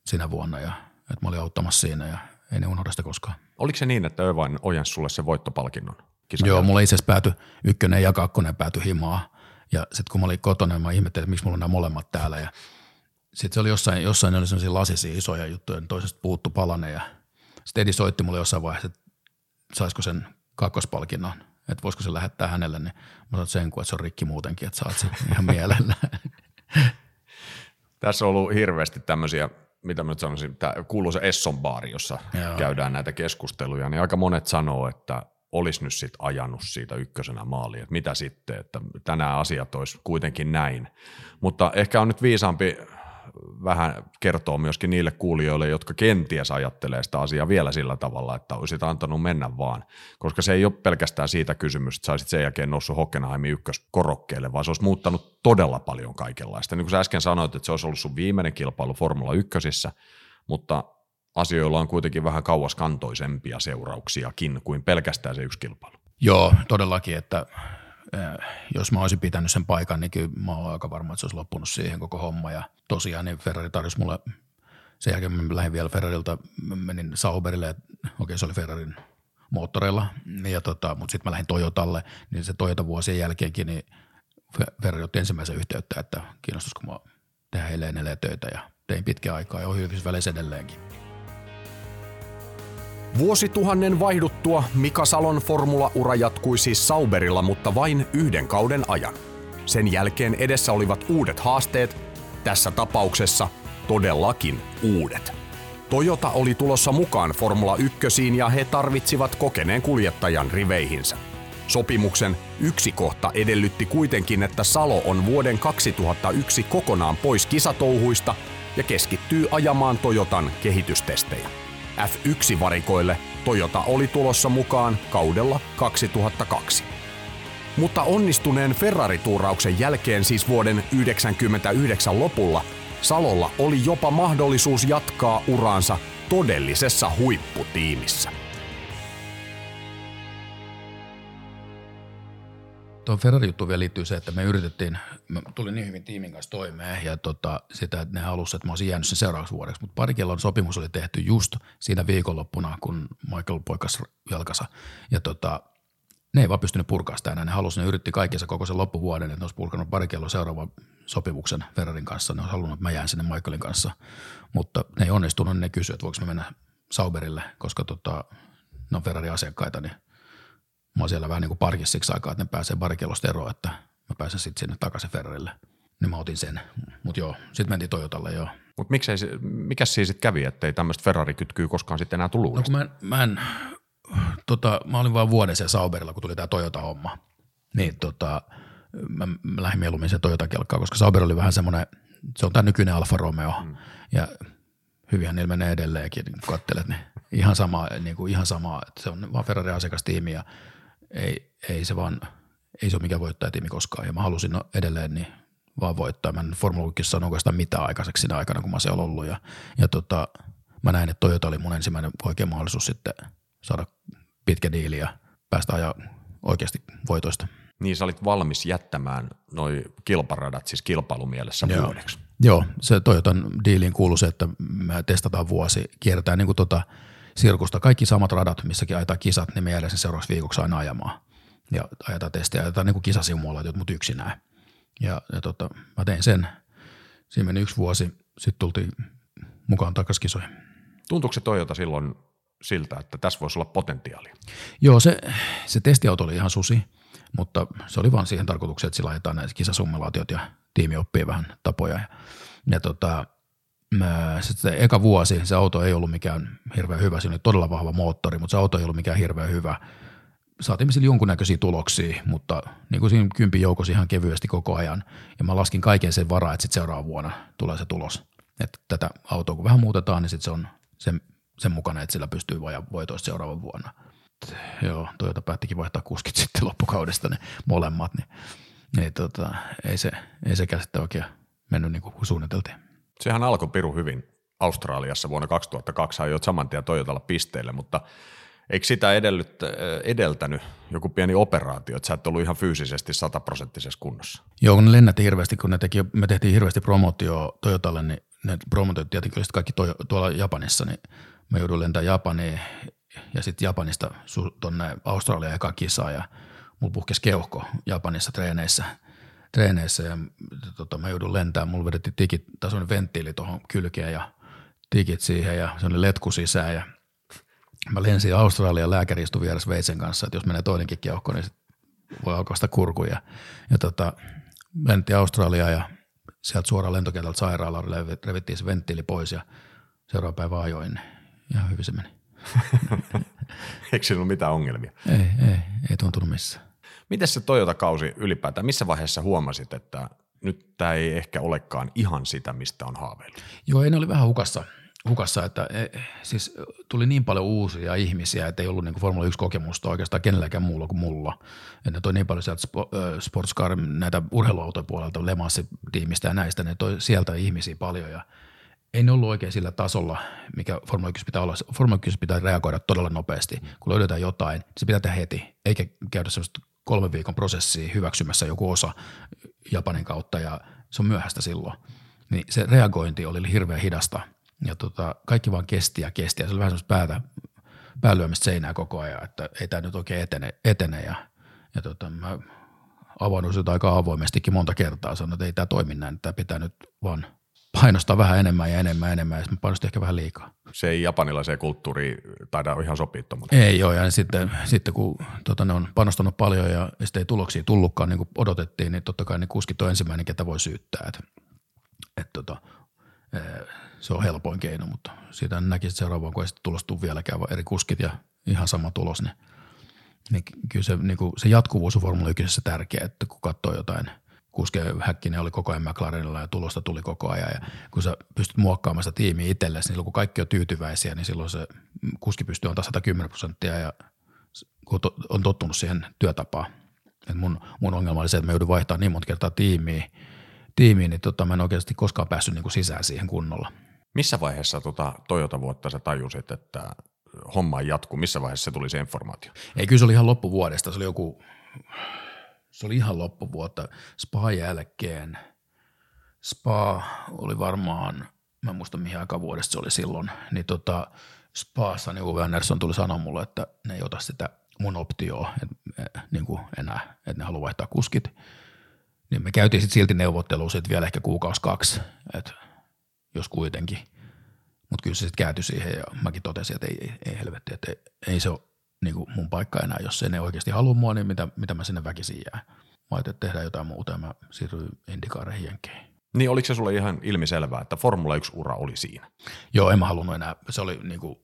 sinä vuonna ja että mä olin auttamassa siinä ja ei ne unohda sitä koskaan. Oliko se niin, että Övain ojensi sulle se voittopalkinnon? Kisan Joo, mulla itse asiassa päätyi ykkönen ja kakkonen päätyi himaa. Ja sitten kun mä olin kotona, mä ihmettelin, että miksi mulla on nämä molemmat täällä. Ja sitten se oli jossain, jossain ne oli sellaisia lasisia isoja juttuja, niin toisesta puuttu palane. Ja sitten Edi soitti mulle jossain vaiheessa, että saisiko sen kakkospalkinnon, että voisiko se lähettää hänelle. Niin mä sanoin sen, että se on rikki muutenkin, että saat sen ihan mielellä. Tässä on ollut hirveästi tämmöisiä mitä mä nyt sanoisin, tämä kuuluisa Esson baari, jossa Joo. käydään näitä keskusteluja, niin aika monet sanoo, että olisi nyt sitten ajanut siitä ykkösenä maaliin, että mitä sitten, että tänään asiat olisi kuitenkin näin. Mutta ehkä on nyt viisaampi vähän kertoa myöskin niille kuulijoille, jotka kenties ajattelee sitä asiaa vielä sillä tavalla, että olisit antanut mennä vaan. Koska se ei ole pelkästään siitä kysymys, että saisit sen jälkeen noussut Hockenheimin ykköskorokkeelle, vaan se olisi muuttanut todella paljon kaikenlaista. Niin kuin sä äsken sanoit, että se olisi ollut sun viimeinen kilpailu Formula 1, mutta asioilla on kuitenkin vähän kauaskantoisempia seurauksiakin kuin pelkästään se yksi kilpailu. Joo, todellakin, että jos mä olisin pitänyt sen paikan, niin kyllä mä olen aika varma, että se olisi loppunut siihen koko homma. Ja tosiaan niin Ferrari tarjosi mulle, sen jälkeen mä lähdin vielä Ferrarilta, menin Sauberille, okei okay, se oli Ferrarin moottoreilla, ja tota, mutta sitten mä lähdin Toyotalle, niin se Toyota vuosien jälkeenkin, niin Ferrari otti ensimmäisen yhteyttä, että kiinnostaisiko mä tehdä heille töitä ja tein pitkän aikaa ja ohjelmisväleissä edelleenkin. Vuosituhannen vaihduttua Mika Salon formula-ura jatkui siis Sauberilla, mutta vain yhden kauden ajan. Sen jälkeen edessä olivat uudet haasteet, tässä tapauksessa todellakin uudet. Toyota oli tulossa mukaan Formula 1 ja he tarvitsivat kokeneen kuljettajan riveihinsä. Sopimuksen yksi kohta edellytti kuitenkin, että Salo on vuoden 2001 kokonaan pois kisatouhuista ja keskittyy ajamaan Toyotan kehitystestejä. F1-varikoille Toyota oli tulossa mukaan kaudella 2002. Mutta onnistuneen Ferrari-tuurauksen jälkeen siis vuoden 1999 lopulla Salolla oli jopa mahdollisuus jatkaa uraansa todellisessa huipputiimissä. Tuon Ferrari-juttuun vielä liittyy se, että me yritettiin, mä tulin niin hyvin tiimin kanssa toimeen ja tota, sitä, että ne halusivat, että mä olisin jäänyt sen seuraavaksi vuodeksi, mutta pari kellon sopimus oli tehty just siinä viikonloppuna, kun Michael poikas jalkansa ja tota, ne ei vaan pystynyt purkaa sitä enää. Ne halusi, ne yritti kaikessa koko sen loppuvuoden, että ne olisi purkanut pari kello seuraavan sopimuksen Ferrarin kanssa. Ne olisi halunnut, että mä jään sinne Michaelin kanssa, mutta ne ei onnistunut, niin ne kysyivät, että voiko me mennä Sauberille, koska tota, ne on Ferrari-asiakkaita, niin mä oon siellä vähän niin kuin parkissa siksi aikaa, että ne pääsee parikellosta eroon, että mä pääsen sitten sinne takaisin Ferrarille. Niin mä otin sen. Mutta joo, sitten mentiin Toyotalle joo. Mutta miksei, se- mikäs siinä sitten kävi, ettei tämmöistä Ferrari-kytkyä koskaan sitten enää tullut No kun mä, en, mä, en, tota, mä olin vain vuoden siellä Sauberilla, kun tuli tämä Toyota-homma. Niin tota, mä, mä lähdin mieluummin se Toyota-kelkkaan, koska Sauber oli vähän semmoinen, se on tämä nykyinen Alfa Romeo. Mm. Ja hyvinhän niillä menee edelleenkin, niin kun kattelet, niin ihan sama, niin kuin ihan sama, että se on vaan Ferrari asiakastiimi ja ei, ei se vaan, ei se ole mikään voittajatiimi koskaan. Ja mä halusin no edelleen niin vaan voittaa. Mä en Formula 1 saanut oikeastaan mitään aikaiseksi siinä aikana, kun mä siellä ollut. Ja, ja tota, mä näin, että Toyota oli mun ensimmäinen oikea mahdollisuus sitten saada pitkä diili ja päästä ajaa oikeasti voitoista. Niin sä olit valmis jättämään noi kilparadat siis kilpailumielessä Joo. vuodeksi. Joo, se Toyotan diiliin kuuluu se, että me testataan vuosi, kierretään niin kuin tota sirkusta. Kaikki samat radat, missäkin ajetaan kisat, niin me jäädään sen seuraavaksi viikoksi aina ajamaan. Ja ajetaan testejä, ajetaan niin kuin kisasimulaatiot, mutta yksinään. Ja, ja tota, mä tein sen. Siinä meni yksi vuosi, sitten tultiin mukaan takaisin kisoihin. Tuntuuko se Toyota silloin siltä, että tässä voisi olla potentiaalia? Joo, se, se testiauto oli ihan susi, mutta se oli vaan siihen tarkoitukseen, että sillä ajetaan näissä kisasumulaatiot ja tiimi oppii vähän tapoja. Ja, ja tota, sitten se eka vuosi se auto ei ollut mikään hirveän hyvä, siinä oli todella vahva moottori, mutta se auto ei ollut mikään hirveän hyvä. Saatiin sillä jonkunnäköisiä tuloksia, mutta niin kuin siinä kympin joukossa ihan kevyesti koko ajan. Ja mä laskin kaiken sen varaa, että sitten seuraavana vuonna tulee se tulos. Että tätä autoa kun vähän muutetaan, niin sitten se on sen, sen mukana, että sillä pystyy vajaa voitoista seuraavan vuonna joo, Toyota päättikin vaihtaa kuskit sitten loppukaudesta ne molemmat, niin, niin tota, ei, se, ei se sitten oikein mennyt niin kuin suunniteltiin. Sehän alkoi piru hyvin Australiassa vuonna 2002, ajoit saman tien Toyotalla pisteille, mutta eikö sitä edellyt, edeltänyt joku pieni operaatio, että sä et ollut ihan fyysisesti sataprosenttisessa kunnossa? Joo, kun ne lennätti hirveästi, kun ne teki, me tehtiin hirveästi promootio Toyotalle, niin ne promotioit tietenkin oli kaikki toi, tuolla Japanissa, niin mä jouduin lentämään Japaniin ja sitten Japanista tonne Australiaan eka kisaa ja mulla puhkesi keuhko Japanissa treeneissä, treeneissä ja tota, mä joudun lentämään, mulla vedettiin tikit, tai venttiili tuohon kylkeen ja tikit siihen ja se oli letku sisään ja mä lensin Australian lääkäri istui vieressä veitsen kanssa, että jos menee toinenkin keuhko, niin sit voi alkaa sitä kurkuja. Ja tota, lentiin Australiaan ja sieltä suoraan lentokentältä sairaalaan revittiin se venttiili pois ja seuraava päivä ajoin. Ihan hyvin se meni. Eikö siinä ollut mitään ongelmia? Ei, ei, ei tuntunut missään. Miten se Toyota-kausi ylipäätään, missä vaiheessa huomasit, että nyt tämä ei ehkä olekaan ihan sitä, mistä on haaveillut? Joo, ei ne oli vähän hukassa, hukassa että e, siis tuli niin paljon uusia ihmisiä, että ei ollut niin Formula 1-kokemusta oikeastaan kenelläkään muulla kuin mulla. Et ne toi niin paljon sieltä Sportscar, näitä urheiluautojen puolelta, Le Mans-tiimistä ja näistä, ne toi sieltä ihmisiä paljon ja ei ne ollut oikein sillä tasolla, mikä Formula 1 pitää olla. Formula 1 pitää reagoida todella nopeasti. Kun löydetään jotain, se pitää tehdä heti, eikä käydä sellaista kolmen viikon prosessia hyväksymässä joku osa Japanin kautta ja se on myöhäistä silloin. Niin se reagointi oli hirveän hidasta ja tota, kaikki vaan kesti ja kesti ja se oli vähän semmoista päätä, päälyömistä seinää koko ajan, että ei tämä nyt oikein etene, etene ja, ja tota, mä avauduin sitä aika avoimestikin monta kertaa, sanoin, että ei tämä toimi näin, että pitää nyt vaan painostaa vähän enemmän ja enemmän ja enemmän, ja sitten painostin ehkä vähän liikaa. Se ei japanilaiseen kulttuuriin taida ihan tuommoinen. Ei joo, ja sitten, sitten kun tota, ne on panostanut paljon ja sitten ei tuloksia tullutkaan niin kuin odotettiin, niin totta kai ne kuskit on ensimmäinen, ketä voi syyttää. Et, et, tota, ee, se on helpoin keino, mutta siitä näki että seuraavaan, kun ei sitten tulostu vieläkään, vaan eri kuskit ja ihan sama tulos, niin, niin kyllä se, niin kuin, se jatkuvuus on Formula 1 tärkeä, että kun katsoo jotain kuskeen Häkkinen oli koko ajan McLarenilla ja tulosta tuli koko ajan ja kun sä pystyt muokkaamaan sitä tiimiä itsellesi, niin silloin kun kaikki on tyytyväisiä, niin silloin se kuski pystyy antaa 110 prosenttia ja kun on tottunut siihen työtapaan. Et mun, mun ongelma oli se, että mä joudun vaihtamaan niin monta kertaa tiimiä, tiimiä niin tota, mä en oikeasti koskaan päässyt niin kuin sisään siihen kunnolla. Missä vaiheessa tota Toyota-vuotta sä tajusit, että homma ei jatku? Missä vaiheessa se tuli se informaatio? Ei, kyllä se oli ihan loppuvuodesta. Se oli joku, se oli ihan loppuvuotta. Spa jälkeen. Spa oli varmaan, mä en muista mihin aikavuodesta se oli silloin, niin tota, Spaassa niin Uwe Andersson tuli sanoa mulle, että ne ei ota sitä mun optioa et, niin kuin enää, että ne haluaa vaihtaa kuskit. Niin me käytiin sitten silti neuvottelua sit vielä ehkä kuukausi kaksi, että jos kuitenkin. Mutta kyllä se sitten kääntyi siihen ja mäkin totesin, että ei, ei, ei helvetti, että ei, ei se ole niin kuin mun paikka enää, jos ei ne oikeasti halua mua, niin mitä, mitä mä sinne väkisin jää. Mä ajattelin, että tehdään jotain muuta ja mä siirryin Indikaareihin jenkeihin. Niin oliko se sulle ihan ilmiselvää, että Formula 1-ura oli siinä? Joo, en mä halunnut enää. Se oli niin kuin,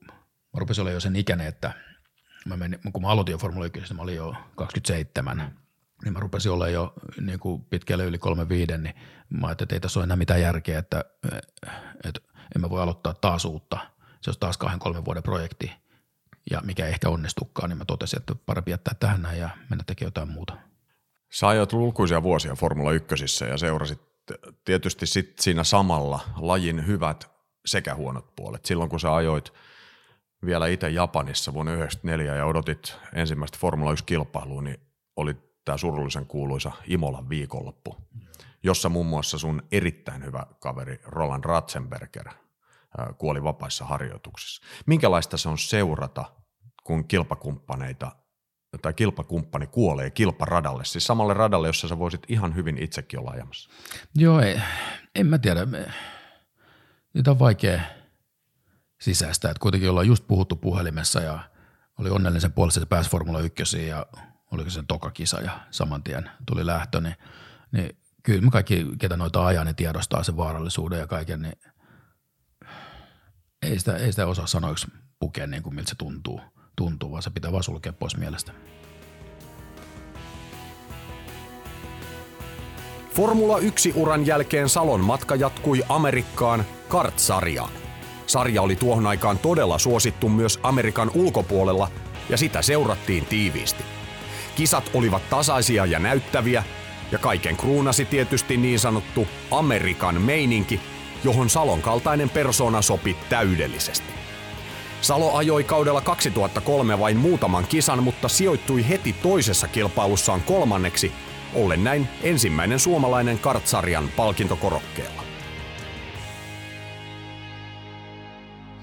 mä rupesin olla jo sen ikäinen, että mä menin, kun mä aloitin jo Formula 1, mä olin jo 27, niin mä rupesin olla jo niin kuin pitkälle yli 35, niin mä ajattelin, että ei tässä ole enää mitään järkeä, että, että en mä voi aloittaa taas uutta. Se olisi taas kahden kolmen vuoden projekti ja mikä ehkä onnistukaan, niin mä totesin, että parempi jättää tähän näin ja mennä tekemään jotain muuta. Sä ajoit lukuisia vuosia Formula 1 ja seurasit tietysti sit siinä samalla lajin hyvät sekä huonot puolet. Silloin kun sä ajoit vielä itse Japanissa vuonna 1994 ja odotit ensimmäistä Formula 1-kilpailua, niin oli tämä surullisen kuuluisa Imolan viikonloppu, jossa muun muassa sun erittäin hyvä kaveri Roland Ratzenberger kuoli vapaissa harjoituksissa. Minkälaista se on seurata, kun kilpakumppaneita tai kilpakumppani kuolee kilparadalle, siis samalle radalle, jossa sä voisit ihan hyvin itsekin olla ajamassa? Joo, ei, en mä tiedä. Niitä on vaikea sisäistä, että kuitenkin ollaan just puhuttu puhelimessa ja oli onnellisen puolesta, että pääsi Formula 1 ja oliko se toka kisa ja saman tien tuli lähtö, niin, niin kyllä me kaikki, ketä noita ajaa, niin tiedostaa sen vaarallisuuden ja kaiken, niin ei sitä, ei sitä osaa sanoiksi pukea niin kuin miltä se tuntuu, tuntuu, vaan se pitää vaan sulkea pois mielestä. Formula 1-uran jälkeen Salon matka jatkui Amerikkaan kart-sarjaan. Sarja oli tuohon aikaan todella suosittu myös Amerikan ulkopuolella ja sitä seurattiin tiiviisti. Kisat olivat tasaisia ja näyttäviä ja kaiken kruunasi tietysti niin sanottu Amerikan meininki, johon Salon kaltainen persona sopi täydellisesti. Salo ajoi kaudella 2003 vain muutaman kisan, mutta sijoittui heti toisessa kilpailussaan kolmanneksi, ollen näin ensimmäinen suomalainen kartsarjan palkintokorokkeella.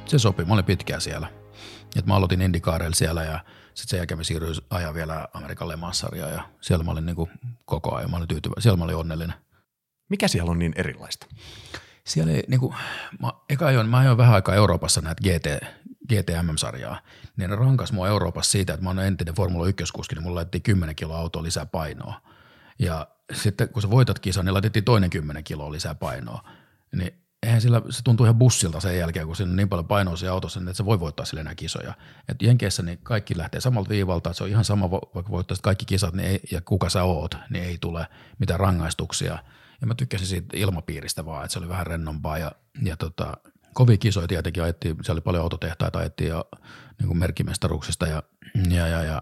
Se sopi, mä olin pitkään siellä. Et mä aloitin Indikaareilla siellä ja sitten sen jälkeen mä siirryin ajaa vielä Amerikan Lemassarja ja siellä mä olin niin koko ajan, mä olin tyytyväinen, siellä mä olin onnellinen. Mikä siellä on niin erilaista? Siellä ei, niin kuin, mä, eka ajoin, mä ajoin vähän aikaa Euroopassa näitä GT, GTMM-sarjaa, niin ne rankas mua Euroopassa siitä, että mä oon entinen Formula 1-kuski, niin mulla laitettiin 10 kiloa autoa lisää painoa. Ja sitten kun sä voitat kisan, niin laitettiin toinen 10 kiloa lisää painoa. Niin eihän sillä, se tuntuu ihan bussilta sen jälkeen, kun siinä on niin paljon painoa siinä autossa, että se voi voittaa sille enää kisoja. Et Jenkeissä niin kaikki lähtee samalta viivalta, että se on ihan sama, vaikka voittaisit kaikki kisat niin ei, ja kuka sä oot, niin ei tule mitään rangaistuksia. Ja mä tykkäsin siitä ilmapiiristä vaan, että se oli vähän rennompaa ja, ja tota, kovia kisoja tietenkin ajettiin, siellä oli paljon autotehtaita ajettiin ja niin kuin merkkimestaruuksista ja, ja, ja, ja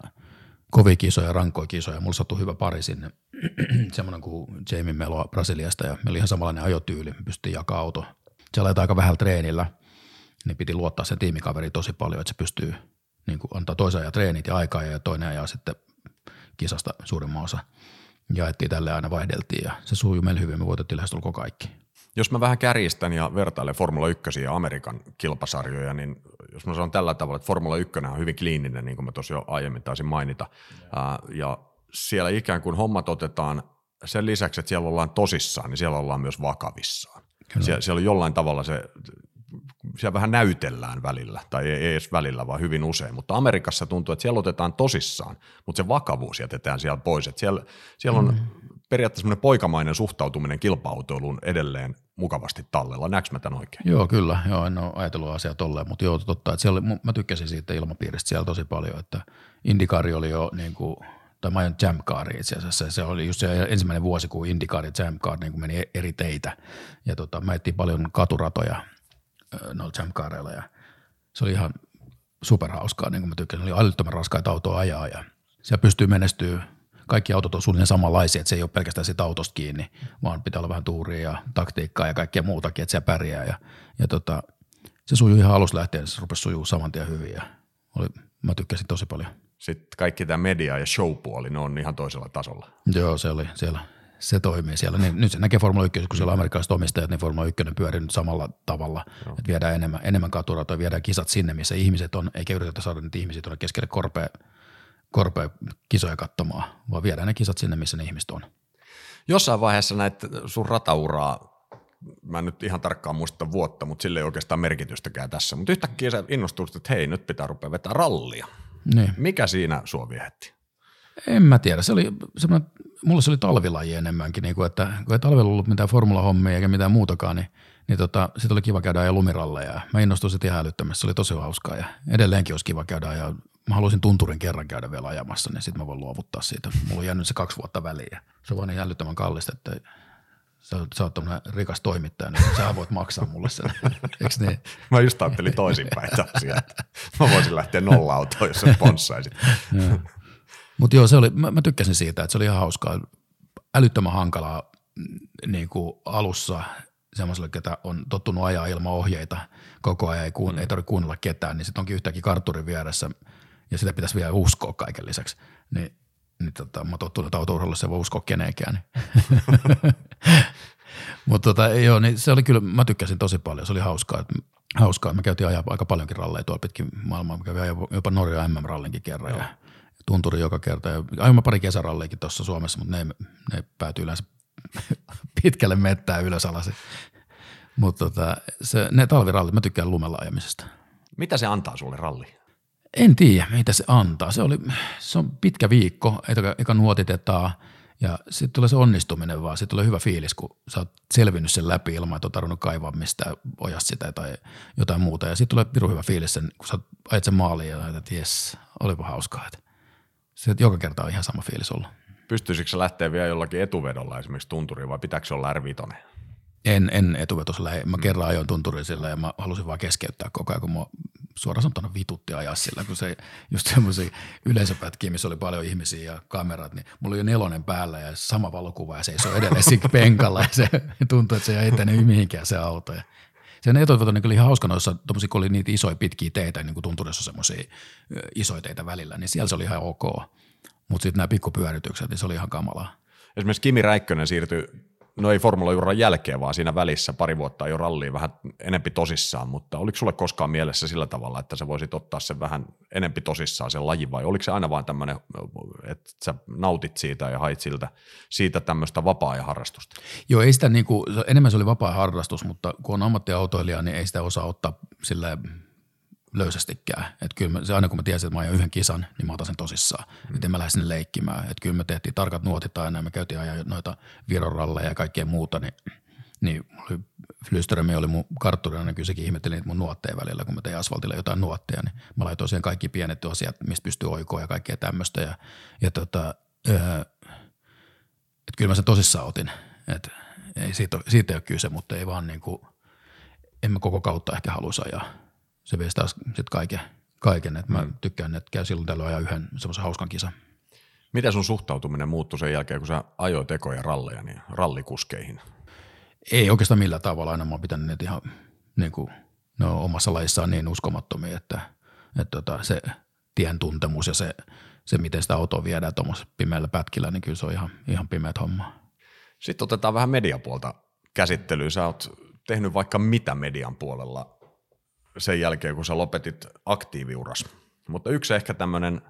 kovia kisoja, rankoja kisoja. Mulla sattui hyvä pari sinne, semmoinen kuin Jamie Melo Brasiliasta ja meillä oli ihan samanlainen ajotyyli, me pystyttiin jakaa auto. Siellä ajetaan aika vähällä treenillä, niin piti luottaa sen tiimikaveri tosi paljon, että se pystyy niin kuin antaa toisen ajan treenit ja aikaa ja toinen ajaa sitten kisasta suurimman osa. Jaettiin tälle aina vaihdeltiin ja se sujui meillä hyvin, me voitettiin lähestulkoon kaikki. Jos mä vähän kärjistän ja vertailen Formula 1 ja Amerikan kilpasarjoja, niin jos mä sanon tällä tavalla, että Formula 1 on hyvin kliininen, niin kuin mä tuossa jo aiemmin taisin mainita, ää, ja siellä ikään kuin hommat otetaan sen lisäksi, että siellä ollaan tosissaan, niin siellä ollaan myös vakavissaan. Sie- siellä on jollain tavalla se, siellä vähän näytellään välillä, tai ei edes välillä, vaan hyvin usein, mutta Amerikassa tuntuu, että siellä otetaan tosissaan, mutta se vakavuus jätetään siellä pois, että siellä, siellä on mm. periaatteessa semmoinen poikamainen suhtautuminen kilpa-autoiluun edelleen mukavasti tallella. Näekö mä tämän oikein? Joo, kyllä. Joo, en ole ajatellut asiaa tolleen, mutta joo, totta. Että siellä, mä tykkäsin siitä ilmapiiristä siellä tosi paljon, että Indikaari oli jo niin kuin, tai mä ajan Jamkaari itse asiassa. Se oli just se ensimmäinen vuosi, kun Indikaari ja Jamkaari niin meni eri teitä. Ja tota, mä etsin paljon katuratoja noilla Jamkaareilla ja se oli ihan superhauskaa, niin kuin mä tykkäsin. Oli älyttömän raskaita autoa ajaa ja siellä pystyy menestyä kaikki autot on suunnilleen samanlaisia, että se ei ole pelkästään siitä autosta kiinni, vaan pitää olla vähän tuuria ja taktiikkaa ja kaikkea muutakin, että se pärjää. Ja, ja tota, se sujuu ihan alusta lähtien, se rupesi sujuu saman tien hyvin ja oli, mä tykkäsin tosi paljon. Sitten kaikki tämä media ja showpuoli, ne on ihan toisella tasolla. Joo, se oli siellä. Se toimii siellä. Niin, nyt se näkee Formula 1, kun siellä on amerikkalaiset omistajat, niin Formula 1 pyörii nyt samalla tavalla. Joo. Että viedään enemmän, enemmän katuratoja, viedään kisat sinne, missä ihmiset on, eikä yritetä saada niitä ihmisiä tuonne keskelle korpea korpea kisoja katsomaan, vaan viedään ne kisat sinne, missä ne ihmiset on. Jossain vaiheessa näitä sun ratauraa, mä en nyt ihan tarkkaan muista vuotta, mutta sille ei oikeastaan merkitystäkään tässä, mutta yhtäkkiä sä innostut, että hei, nyt pitää rupea vetää rallia. Niin. Mikä siinä sua viehätti? En mä tiedä. Se oli semmoinen, mulla se oli talvilaji enemmänkin, niin kuin, että kun ei talvella ollut mitään formulahommia eikä mitään muutakaan, niin, niin tota, sitten oli kiva käydä ja lumiralleja. Ja mä innostuin sitten ihan älyttömästi. Se oli tosi hauskaa ja edelleenkin olisi kiva käydä ja mä haluaisin tunturin kerran käydä vielä ajamassa, niin sitten mä voin luovuttaa siitä. Mulla on jäänyt se kaksi vuotta väliin ja se on vaan niin älyttömän kallista, että sä, sä oot rikas toimittaja, niin sä voit maksaa mulle sen. Eikö niin? Mä just ajattelin toisinpäin että mä voisin lähteä nolla-autoon, jos sä sponssaisit. Mutta joo, se oli, mä, mä, tykkäsin siitä, että se oli ihan hauskaa. Älyttömän hankalaa mm, niin kuin alussa semmoiselle, ketä on tottunut ajaa ilman ohjeita koko ajan, ei, kuun, mm. ei tarvitse kuunnella ketään, niin sitten onkin yhtäkkiä kartturin vieressä ja sitä pitäisi vielä uskoa kaiken lisäksi. Niin, niin tota, mä oon tottunut, että autourheilussa ei voi uskoa kenenkään. Niin. Mutta tota, joo, niin se oli kyllä, mä tykkäsin tosi paljon, se oli hauskaa. Että, hauskaa. Mä käytiin ajaa aika paljonkin ralleja tuolla pitkin maailmaa. Mä kävin jopa Norja MM-rallinkin kerran joo. ja tunturi joka kerta. Ja ajoin pari kesäralleikin tuossa Suomessa, mutta ne, ne päätyy yleensä pitkälle mettään ylös alas. Mutta tota, se, ne talvirallit, mä tykkään lumella ajamisesta. Mitä se antaa sulle ralli? En tiedä, mitä se antaa. Se, oli, se on pitkä viikko, eka, eka nuotitetaan ja sitten tulee se onnistuminen vaan. Sitten tulee hyvä fiilis, kun sä oot selvinnyt sen läpi ilman, että on tarvinnut kaivaa mistään ojasta sitä tai jotain muuta. Ja sitten tulee pirun hyvä fiilis, sen, kun sä ajat sen maaliin ja että jes, olipa hauskaa. Että se joka kerta on ihan sama fiilis olla. Pystyisikö se lähteä vielä jollakin etuvedolla esimerkiksi tunturiin vai pitääkö se olla r En, en etuvetosella. Mä mm. kerran ajoin tunturiin sillä ja mä halusin vaan keskeyttää koko ajan, kun mä suoraan sanottuna vitutti ajaa sillä, kun se just semmoisia yleisöpätkiä, missä oli paljon ihmisiä ja kamerat, niin mulla oli jo nelonen päällä ja sama valokuva ja se ei edelleen siinä penkalla ja se tuntui, että se ei etene mihinkään se auto. Ja sen etuveto niin oli ihan hauska noissa, kun oli niitä isoja pitkiä teitä, niin kuin tunturissa semmoisia isoja teitä välillä, niin siellä se oli ihan ok. Mutta sitten nämä pikkupyöritykset, niin se oli ihan kamalaa. Esimerkiksi Kimi Räikkönen siirtyi no ei Formula Juran jälkeen, vaan siinä välissä pari vuotta jo ralliin vähän enempi tosissaan, mutta oliko sulle koskaan mielessä sillä tavalla, että sä voisit ottaa sen vähän enempi tosissaan sen lajin vai oliko se aina vaan tämmöinen, että sä nautit siitä ja hait siltä, siitä tämmöistä vapaa-ajan harrastusta? Joo, ei sitä niinku, enemmän se oli vapaa harrastus, mutta kun on ammattiautoilija, niin ei sitä osaa ottaa sillä löysästikään. Että kyllä mä, se aina kun mä tiesin, että mä ajan yhden kisan, niin mä otan sen tosissaan. Mm. Että en mä lähde sinne leikkimään. Että kyllä me tehtiin tarkat nuotit aina ja me käytiin ajaa noita viroralleja ja kaikkea muuta, niin, niin oli, Flysterömi oli mun kartturina, niin kyllä sekin ihmetteli niitä mun nuotteja välillä, kun mä tein asfaltilla jotain nuotteja, niin mä laitoin siihen kaikki pienet asiat, mistä pystyy oikoa ja kaikkea tämmöistä. Ja, ja tota, öö, että kyllä mä sen tosissaan otin. Että ei siitä, siitä ei ole kyse, mutta ei vaan niin kuin, en mä koko kautta ehkä haluaisi ajaa se vie taas sit kaiken, kaiken. että mä mm. tykkään, että käy silloin tällöin ajaa yhden semmoisen hauskan kisan. Miten sun suhtautuminen muuttui sen jälkeen, kun sä ajoit ekoja ralleja, niin rallikuskeihin? Ei oikeastaan millään tavalla. Aina mä oon pitänyt niitä ihan niin kuin, ne on omassa lajissaan niin uskomattomia, että, että tota, se tien tuntemus ja se, se, miten sitä autoa viedään tuommoisessa pimeällä pätkillä, niin kyllä se on ihan, ihan pimeät homma. Sitten otetaan vähän mediapuolta käsittelyyn. Sä oot tehnyt vaikka mitä median puolella sen jälkeen, kun sä lopetit aktiiviuras. Mutta yksi ehkä tämmöinen,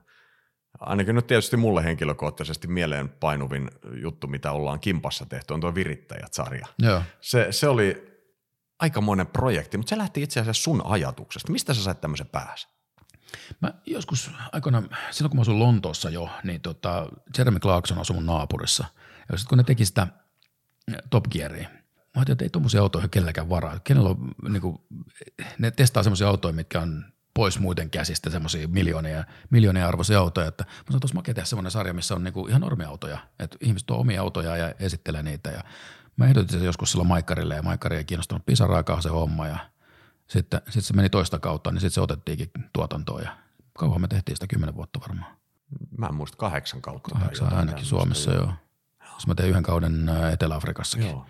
ainakin nyt tietysti mulle henkilökohtaisesti mieleen painuvin juttu, mitä ollaan Kimpassa tehty, on tuo Virittäjät-sarja. Joo. Se, se oli aikamoinen projekti, mutta se lähti itse asiassa sun ajatuksesta. Mistä sä sait tämmöisen päässä? Mä joskus aikoina, silloin kun mä asuin Lontoossa jo, niin tota, Jeremy Clarkson asui mun naapurissa. Ja sitten kun ne teki sitä Top Gearia, Mä ajattelin, että ei tuommoisia autoja kenelläkään varaa. Kenellä on, niin kuin, ne testaa semmoisia autoja, mitkä on pois muiden käsistä, semmoisia miljoonia, miljoonia arvoisia autoja. Että mä sanoin, että makea tehdä semmoinen sarja, missä on niinku ihan normiautoja. Että ihmiset tuo omia autoja ja esittelee niitä. Ja mä ehdotin sen joskus silloin Maikkarille ja Maikkari ei kiinnostunut pisaraakaan se homma. Ja sitten, sitten se meni toista kautta, niin sitten se otettiinkin tuotantoon ja kauan me tehtiin sitä kymmenen vuotta varmaan. Mä en muista kahdeksan kautta. Kahdeksan ainakin Suomessa, joo. joo. mä tein yhden kauden Etelä-Afrikassakin. Joo.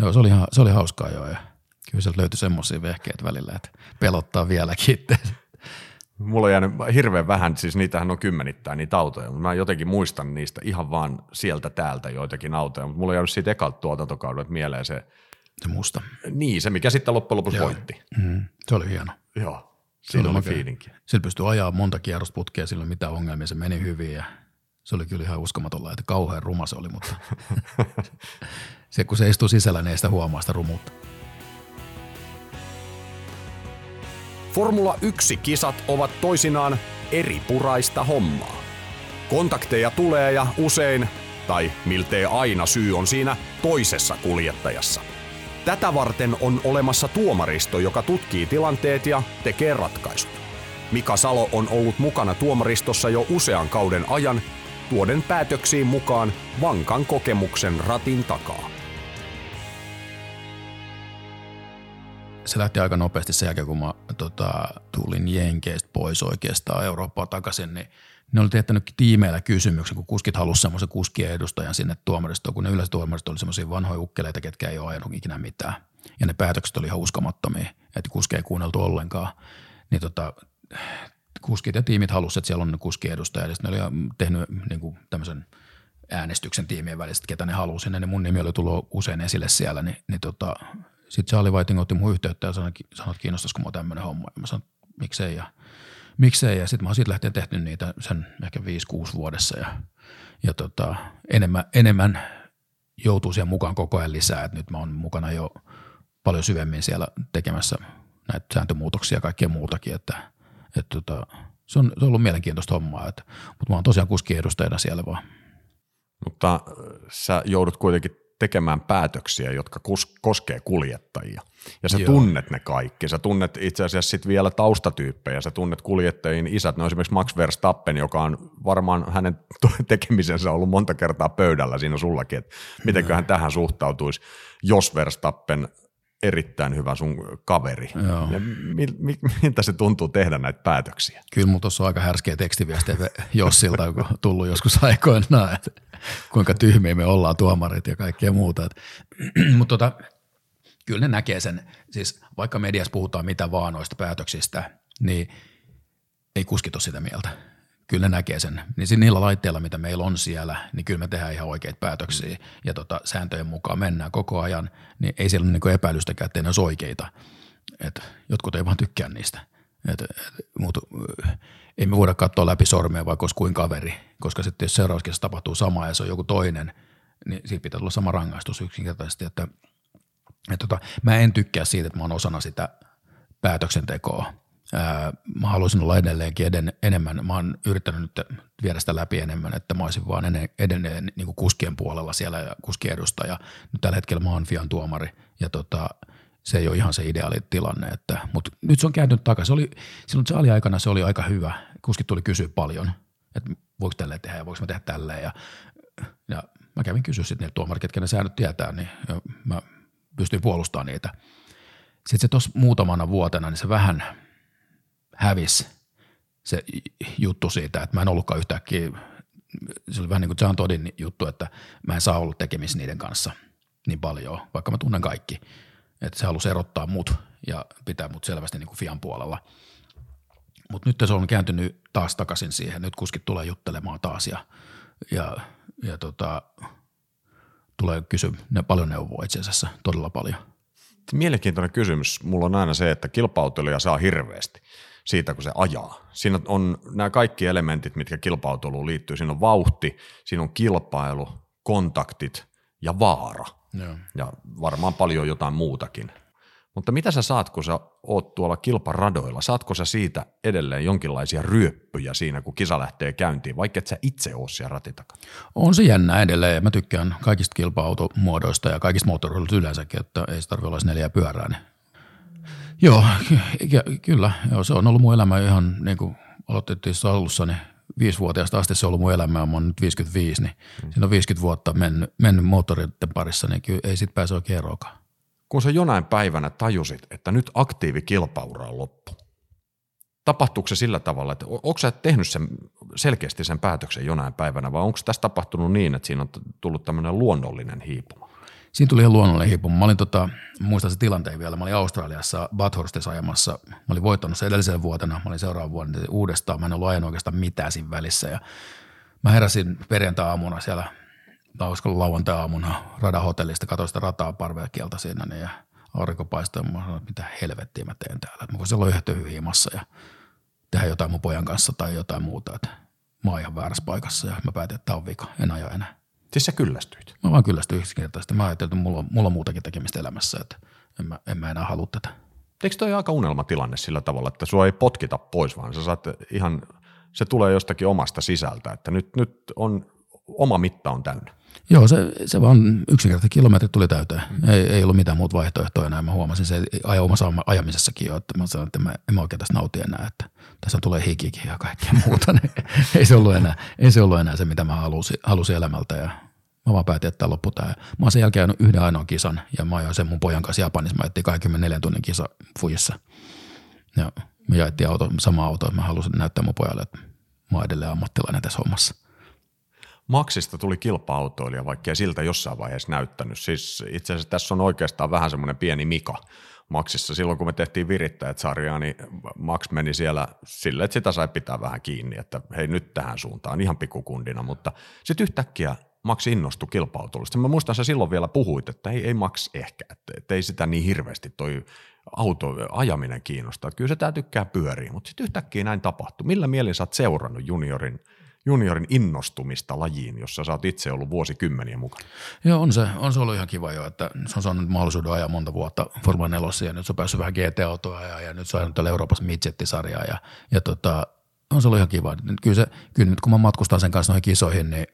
Joo, se oli, se oli hauskaa joo. Ja kyllä sieltä löytyi semmoisia vehkeitä välillä, että pelottaa vieläkin. Mulla on jäänyt hirveän vähän, siis niitähän on kymmenittäin niitä autoja, mutta mä jotenkin muistan niistä ihan vaan sieltä täältä joitakin autoja, mutta mulla on jäänyt siitä ekalta tuotantokaudelta mieleen se, se musta. Niin, se mikä sitten loppujen lopuksi Joo. voitti. Mm, se oli hieno. Joo, siinä oli, oli fiilinki. Sillä pystyi ajaa monta kierrosputkea, sillä mitä ongelmia, se meni hyvin ja se oli kyllä ihan uskomaton että kauhean ruma se oli, mutta se kun se istuu sisällä, niin ei sitä huomaa sitä rumuutta. Formula 1-kisat ovat toisinaan eri puraista hommaa. Kontakteja tulee ja usein, tai miltei aina syy on siinä toisessa kuljettajassa. Tätä varten on olemassa tuomaristo, joka tutkii tilanteet ja tekee ratkaisut. Mika Salo on ollut mukana tuomaristossa jo usean kauden ajan, tuoden päätöksiin mukaan vankan kokemuksen ratin takaa. Se lähti aika nopeasti sen jälkeen, kun mä tota, tulin Jenkeistä pois oikeastaan Eurooppaa takaisin, niin ne oli tehtänyt tiimeillä kysymyksen, kun kuskit halusivat semmoisen kuskien edustajan sinne tuomaristoon, kun ne yleensä tuomaristo oli semmoisia vanhoja ukkeleita, ketkä ei ole ajanut ikinä mitään. Ja ne päätökset oli ihan uskomattomia, että kuski ei kuunneltu ollenkaan. Niin tota, kuskit ja tiimit halusivat, että siellä on ne kuskien edustaja. Ja ne oli tehnyt niin kuin tämmöisen äänestyksen tiimien välistä, ketä ne halusi. Ja mun nimi oli tullut usein esille siellä, niin, niin tota, sitten Charlie Whiting otti mun yhteyttä ja sanoi, sanoi että kiinnostaisiko mua tämmöinen homma. Ja mä sanoin, miksei ja miksei. Ja sitten mä oon siitä lähtien tehty niitä sen ehkä 5-6 vuodessa ja, ja tota, enemmän, enemmän joutuu siihen mukaan koko ajan lisää. Et nyt mä oon mukana jo paljon syvemmin siellä tekemässä näitä sääntömuutoksia ja kaikkea muutakin, että, että tota, se, on, se on ollut mielenkiintoista hommaa, että, mutta mä oon tosiaan kuskin edustajana siellä vaan. Mutta äh, sä joudut kuitenkin tekemään päätöksiä, jotka kos- koskee kuljettajia. Ja sä Joo. tunnet ne kaikki. Sä tunnet itse asiassa sit vielä taustatyyppejä. Sä tunnet kuljettajien isät. No esimerkiksi Max Verstappen, joka on varmaan hänen tekemisensä ollut monta kertaa pöydällä siinä sullakin, että mitenköhän tähän suhtautuisi, jos Verstappen erittäin hyvä sun kaveri. Joo. Ja mi, mi, miltä se tuntuu tehdä näitä päätöksiä? Kyllä mulla tuossa on aika härskeä tekstiviestejä Jossilta, joka on tullut joskus aikoinaan, että kuinka tyhmiä me ollaan tuomarit ja kaikkea muuta. Mutta tota, kyllä ne näkee sen, siis vaikka mediassa puhutaan mitä vaan noista päätöksistä, niin ei kuskit ole sitä mieltä kyllä ne näkee sen. Niin niillä laitteilla, mitä meillä on siellä, niin kyllä me tehdään ihan oikeita päätöksiä ja tota, sääntöjen mukaan mennään koko ajan, niin ei siellä ole niin epäilystäkään, että ne olisi oikeita. Et jotkut ei vaan tykkää niistä. Et, et, mutta ei me voida katsoa läpi sormea vaikka olisi kuin kaveri, koska sitten jos seuraavassa tapahtuu sama ja se on joku toinen, niin siitä pitää olla sama rangaistus yksinkertaisesti. Että, et tota, mä en tykkää siitä, että mä oon osana sitä päätöksentekoa mä haluaisin olla edelleenkin eden, enemmän. Mä oon yrittänyt nyt viedä sitä läpi enemmän, että mä olisin vaan edelleen niin kuskien puolella siellä ja kuskien edustaja. Nyt tällä hetkellä mä oon Fian tuomari ja tota, se ei ole ihan se ideaali tilanne. Että, mutta nyt se on kääntynyt takaisin. Se oli, silloin se oli aikana se oli aika hyvä. Kuskit tuli kysyä paljon, että voiko tälleen tehdä ja voiko mä tehdä tälleen. Ja, ja mä kävin kysyä sitten niiltä tuomarit, ketkä ne säännöt tietää, niin mä pystyin puolustamaan niitä. Sitten se tuossa muutamana vuotena, niin se vähän – hävisi se juttu siitä, että mä en ollutkaan yhtäkkiä, se oli vähän niin kuin John Toddin juttu, että mä en saa olla tekemisissä niiden kanssa niin paljon, vaikka mä tunnen kaikki. Että se halusi erottaa mut ja pitää mut selvästi niin kuin Fian puolella. Mutta nyt se on kääntynyt taas takaisin siihen. Nyt kuskit tulee juttelemaan taas ja, ja, ja tota, tulee kysyä ne paljon neuvoa itse asiassa, todella paljon. Mielenkiintoinen kysymys. Mulla on aina se, että kilpautelija saa hirveästi siitä, kun se ajaa. Siinä on nämä kaikki elementit, mitkä kilpauteluun liittyy. Siinä on vauhti, siinä on kilpailu, kontaktit ja vaara. Joo. Ja varmaan paljon jotain muutakin. Mutta mitä sä saat, kun sä oot tuolla kilparadoilla? Saatko sä siitä edelleen jonkinlaisia ryöppyjä siinä, kun kisa lähtee käyntiin, vaikka et sä itse oo siellä ratitakana? On se jännä edelleen. Mä tykkään kaikista kilpa-automuodoista ja kaikista moottoriluista yleensäkin, että ei se tarvitse olla neljä pyörää, niin Joo, ky- kyllä. Joo, se on ollut mun elämä ihan niin kuin aloitettiin alussa, niin viisivuotiaasta asti se on ollut mun elämä, mä oon nyt 55, niin mm. siinä on 50 vuotta mennyt, mennyt moottoreiden parissa, niin kyllä ei sit pääse oikein eroakaan. Kun sä jonain päivänä tajusit, että nyt aktiivikilpaura on loppu, tapahtuuko se sillä tavalla, että onko sä tehnyt sen, selkeästi sen päätöksen jonain päivänä vai onko tässä tapahtunut niin, että siinä on tullut tämmöinen luonnollinen hiipuma? Siinä tuli ihan luonnollinen hiipuma. Mä olin, tota, muistan se tilanteen vielä, mä olin Australiassa Bathurstissa ajamassa. Mä olin voittanut sen edellisen vuotena, mä olin seuraavan vuoden uudestaan. Mä en ollut ajanut oikeastaan mitään siinä välissä. Ja mä heräsin perjantai-aamuna siellä, tai olisiko lauantai-aamuna radahotellista, katsoin sitä rataa parveakieltä siinä niin ja aurinko paistoi. Mä sanoin, mitä helvettiä mä teen täällä. Mä voisin olla yhtä hiimassa ja tehdä jotain mun pojan kanssa tai jotain muuta. Että mä oon ihan väärässä paikassa ja mä päätin, että tämä on vika, en aja enää. Siis sä kyllästyit? Mä vaan kyllästyin yksinkertaisesti. Mä ajattelin, että mulla, on, mulla on muutakin tekemistä elämässä, että en mä, en mä enää halua tätä. Eikö toi aika unelmatilanne sillä tavalla, että sua ei potkita pois, vaan sä saat ihan se tulee jostakin omasta sisältä, että nyt, nyt on, oma mitta on täynnä. Joo, se, se vaan yksinkertaisesti kilometrit tuli täyteen. Ei, ei ollut mitään muuta vaihtoehtoa enää. Mä huomasin se omassa ajamisessakin jo, että mä sanoin, että mä, en mä oikein tässä nauti enää, että tässä tulee hikikin ja kaikkea muuta. Niin ei, se ollut enää, ei se ollut enää se, mitä mä halusin, halusin elämältä ja mä vaan päätin, että loppu tää. Mä oon sen jälkeen yhden ainoan kisan ja mä ajoin sen mun pojan kanssa Japanissa. Mä ajettiin 24 tunnin kisa Fujissa. Ja me jaettiin auto, sama auto. Mä halusin näyttää mun pojalle, että mä oon edelleen ammattilainen tässä hommassa. Maksista tuli kilpa-autoilija, vaikka ei siltä jossain vaiheessa näyttänyt. Siis itse asiassa tässä on oikeastaan vähän semmoinen pieni Mika Maksissa. Silloin kun me tehtiin virittäjät-sarjaa, niin Max meni siellä sille, että sitä sai pitää vähän kiinni, että hei nyt tähän suuntaan, ihan pikkukundina, mutta sitten yhtäkkiä Max innostui kilpa Mä muistan, että silloin vielä puhuit, että ei, ei Max ehkä, että, että ei sitä niin hirveästi toi auto ajaminen kiinnostaa. Kyllä se tämä tykkää pyöriä, mutta sitten yhtäkkiä näin tapahtui. Millä mielin sä oot seurannut juniorin – juniorin innostumista lajiin, jossa sä oot itse ollut vuosikymmeniä mukana. Joo, on se, on se ollut ihan kiva jo, että se on saanut mahdollisuuden ajaa monta vuotta Formula 4 ja nyt se on päässyt vähän GT-autoa ja, ja nyt se on täällä Euroopassa Midgettisarjaa ja, ja tota, on se ollut ihan kiva. Kyllä, se, kyllä nyt kun mä matkustan sen kanssa noihin kisoihin, niin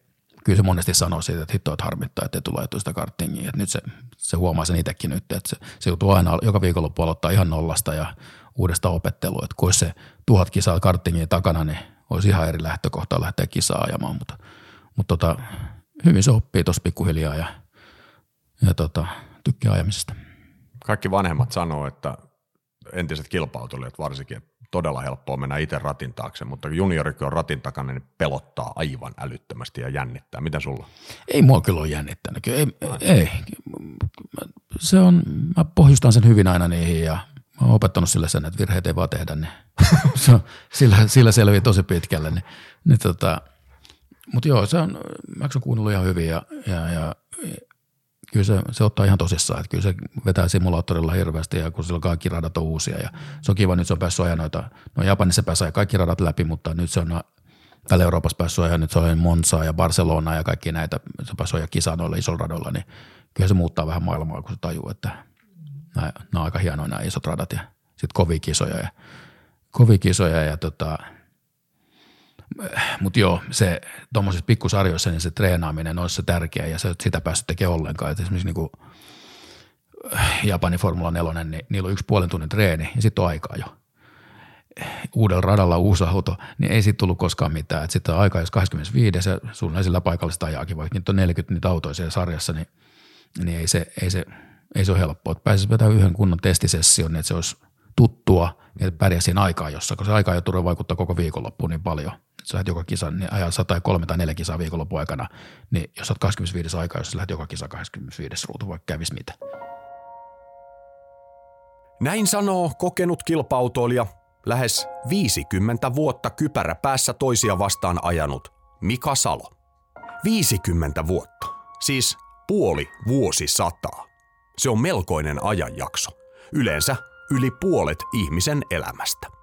kyllä se monesti sanoo siitä, että hitto, että harmittaa, että ei tule sitä karttingia. Nyt se, se huomaa sen itsekin nyt, että se, se joutuu aina joka viikonloppu aloittaa ihan nollasta ja uudesta opettelua. Että kun se tuhat kisaa karttingia takana, niin olisi ihan eri lähtökohta lähteä kisaa ajamaan, mutta, mutta tota, hyvin se oppii tuossa pikkuhiljaa ja, ja tota, tykkää ajamisesta. Kaikki vanhemmat sanoo, että entiset kilpautulijat varsinkin, että todella helppoa mennä itse ratin taakse, mutta kun juniorikin on ratin takana, niin pelottaa aivan älyttömästi ja jännittää. Mitä sulla? Ei mua kyllä ole jännittänyt. Ei, ei. Se on, mä pohjustan sen hyvin aina niihin ja mä oon opettanut sille sen, että virheet ei vaan tehdä, niin on, sillä, sillä selvii tosi pitkälle. Niin, niin tota, mutta joo, se on, mä oon kuunnellut ihan hyvin ja, ja, ja kyllä se, se, ottaa ihan tosissaan, että kyllä se vetää simulaattorilla hirveästi ja kun sillä kaikki radat on uusia ja se on kiva, nyt se on päässyt ajaa noita, no Japanissa pääsee kaikki radat läpi, mutta nyt se on täällä Euroopassa päässyt ajaa, nyt se on Monsaa ja Barcelona ja kaikki näitä, se on päässyt ajaa kisaa noilla isoilla radoilla, niin kyllä se muuttaa vähän maailmaa, kun se tajuu, että nämä, nämä on aika hienoja nämä isot radat ja sitten kovia kisoja ja, kovia kisoja ja tota, mutta joo, se tuommoisissa pikkusarjoissa niin se treenaaminen olisi se tärkeä ja se, sitä päässyt tekemään ollenkaan. Et esimerkiksi niin Japanin Formula 4, niin niillä on yksi puolen tunnin treeni ja sitten on aikaa jo. Uudella radalla uusi auto, niin ei siitä tullut koskaan mitään. Sitten on aikaa, jos 25 ja suunnilleen sillä paikallista ajaakin, vaikka niitä on 40 niitä autoja siellä sarjassa, niin, niin ei, se, ei, se, ei se ole helppoa. Pääsisi vetämään yhden kunnon testisession, niin että se olisi tuttua, niin että pärjää siinä aikaa jossa, kun se aika jo vaikuttaa koko viikonloppuun niin paljon – sä lähdet joka kisan, niin ajaa 100 tai 3 tai 4 kisaa viikonlopun aikana, niin jos olet 25 aikaa, jos sä lähdet joka kisa 25 ruutu, vaikka kävis mitä. Näin sanoo kokenut kilpautoilija, lähes 50 vuotta kypärä päässä toisia vastaan ajanut Mika Salo. 50 vuotta, siis puoli vuosisataa. Se on melkoinen ajanjakso. Yleensä yli puolet ihmisen elämästä.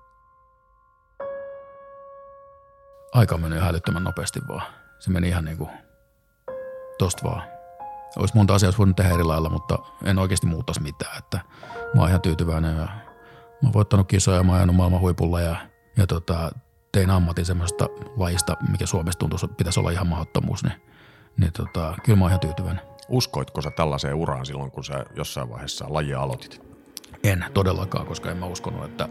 aika meni ihan älyttömän nopeasti vaan. Se meni ihan niin kuin tosta vaan. Olisi monta asiaa voinut tehdä eri lailla, mutta en oikeasti muuttaisi mitään. Että mä oon ihan tyytyväinen ja mä oon voittanut kisoja, mä oon ajanut maailman huipulla ja, ja tota, tein ammatin semmoista lajista, mikä Suomessa tuntuu, pitäisi olla ihan mahdottomuus, niin, niin tota, kyllä mä oon ihan tyytyväinen. Uskoitko sä tällaiseen uraan silloin, kun sä jossain vaiheessa lajia aloitit? En todellakaan, koska en mä uskonut, että,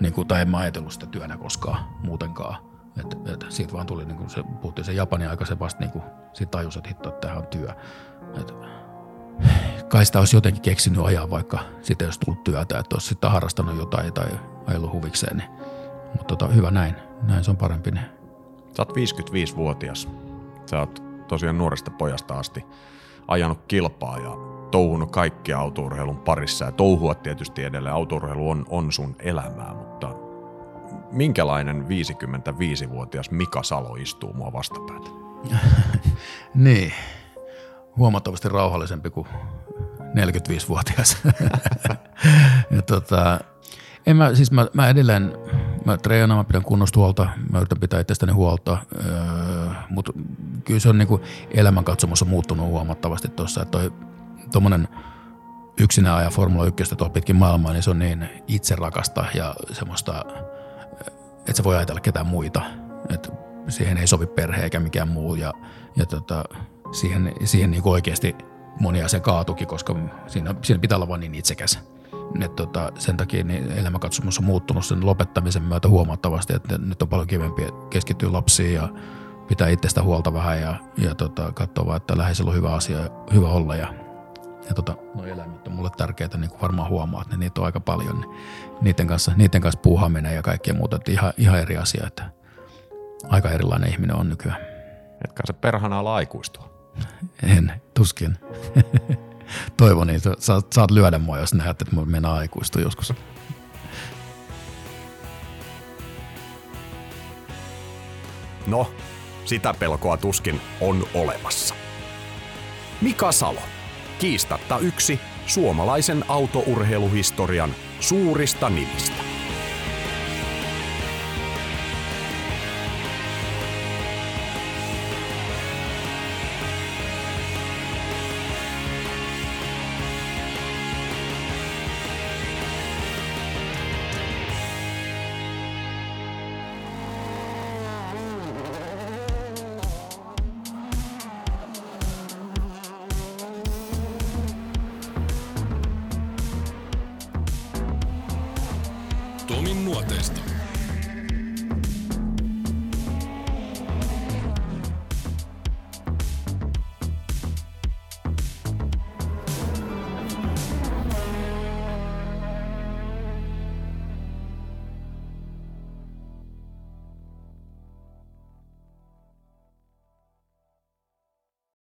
niin kuin, tai en mä ajatellut sitä työnä koskaan muutenkaan – et, et siitä vaan tuli, niin kuin se, puhuttiin se Japanin aika, se vasta niin kuin, siitä tajus, että hitto, että tämähän on työ. Et, kai sitä olisi jotenkin keksinyt ajaa, vaikka sitä olisi tullut työtä, että olisi sitten harrastanut jotain tai ajellut huvikseen. Niin. Mutta tota, hyvä näin, näin se on parempi. Niin. Sä oot 55-vuotias. Sä oot tosiaan nuoresta pojasta asti ajanut kilpaa ja touhunut kaikkia autourheilun parissa ja touhua tietysti edelleen. Autourheilu on, on sun elämää, mutta minkälainen 55-vuotias Mika Salo istuu mua vastapäätä? niin, huomattavasti rauhallisempi kuin 45-vuotias. ja tota, en mä, siis mä, mä edelleen, mä treenaan, mä pidän kunnosta huolta, mä yritän pitää itsestäni huolta, öö, mutta kyllä se on niinku elämänkatsomus on muuttunut huomattavasti tuossa, että toi tommonen yksinään aja Formula 1 tuolla pitkin maailmaa, niin se on niin itse rakasta ja semmoista – että sä voi ajatella ketään muita. että siihen ei sovi perhe eikä mikään muu ja, ja tota, siihen, siihen niin oikeasti moni asia kaatukin, koska siinä, siinä pitää olla vain niin itsekäs. Et tota, sen takia niin elämänkatsomus on muuttunut sen lopettamisen myötä huomattavasti, että nyt on paljon kivempi keskittyä lapsiin ja pitää itsestä huolta vähän ja, ja tota, katsoa vaan, että läheisellä on hyvä asia, hyvä olla ja, ja tota, no eläimet on mulle tärkeitä, niin kuin varmaan huomaa, että niitä on aika paljon, niin niiden kanssa, niiden kanssa puuhaaminen ja kaikkea muuta, että ihan, ihan eri asia, että aika erilainen ihminen on nykyään. Etkä se perhana ala aikuistua. En, tuskin. Toivon, niin saat, saat lyödä mua, jos näet, että mä mennään aikuistua joskus. No, sitä pelkoa tuskin on olemassa. Mika Salo, kiistatta yksi suomalaisen autourheiluhistorian suurista nimistä.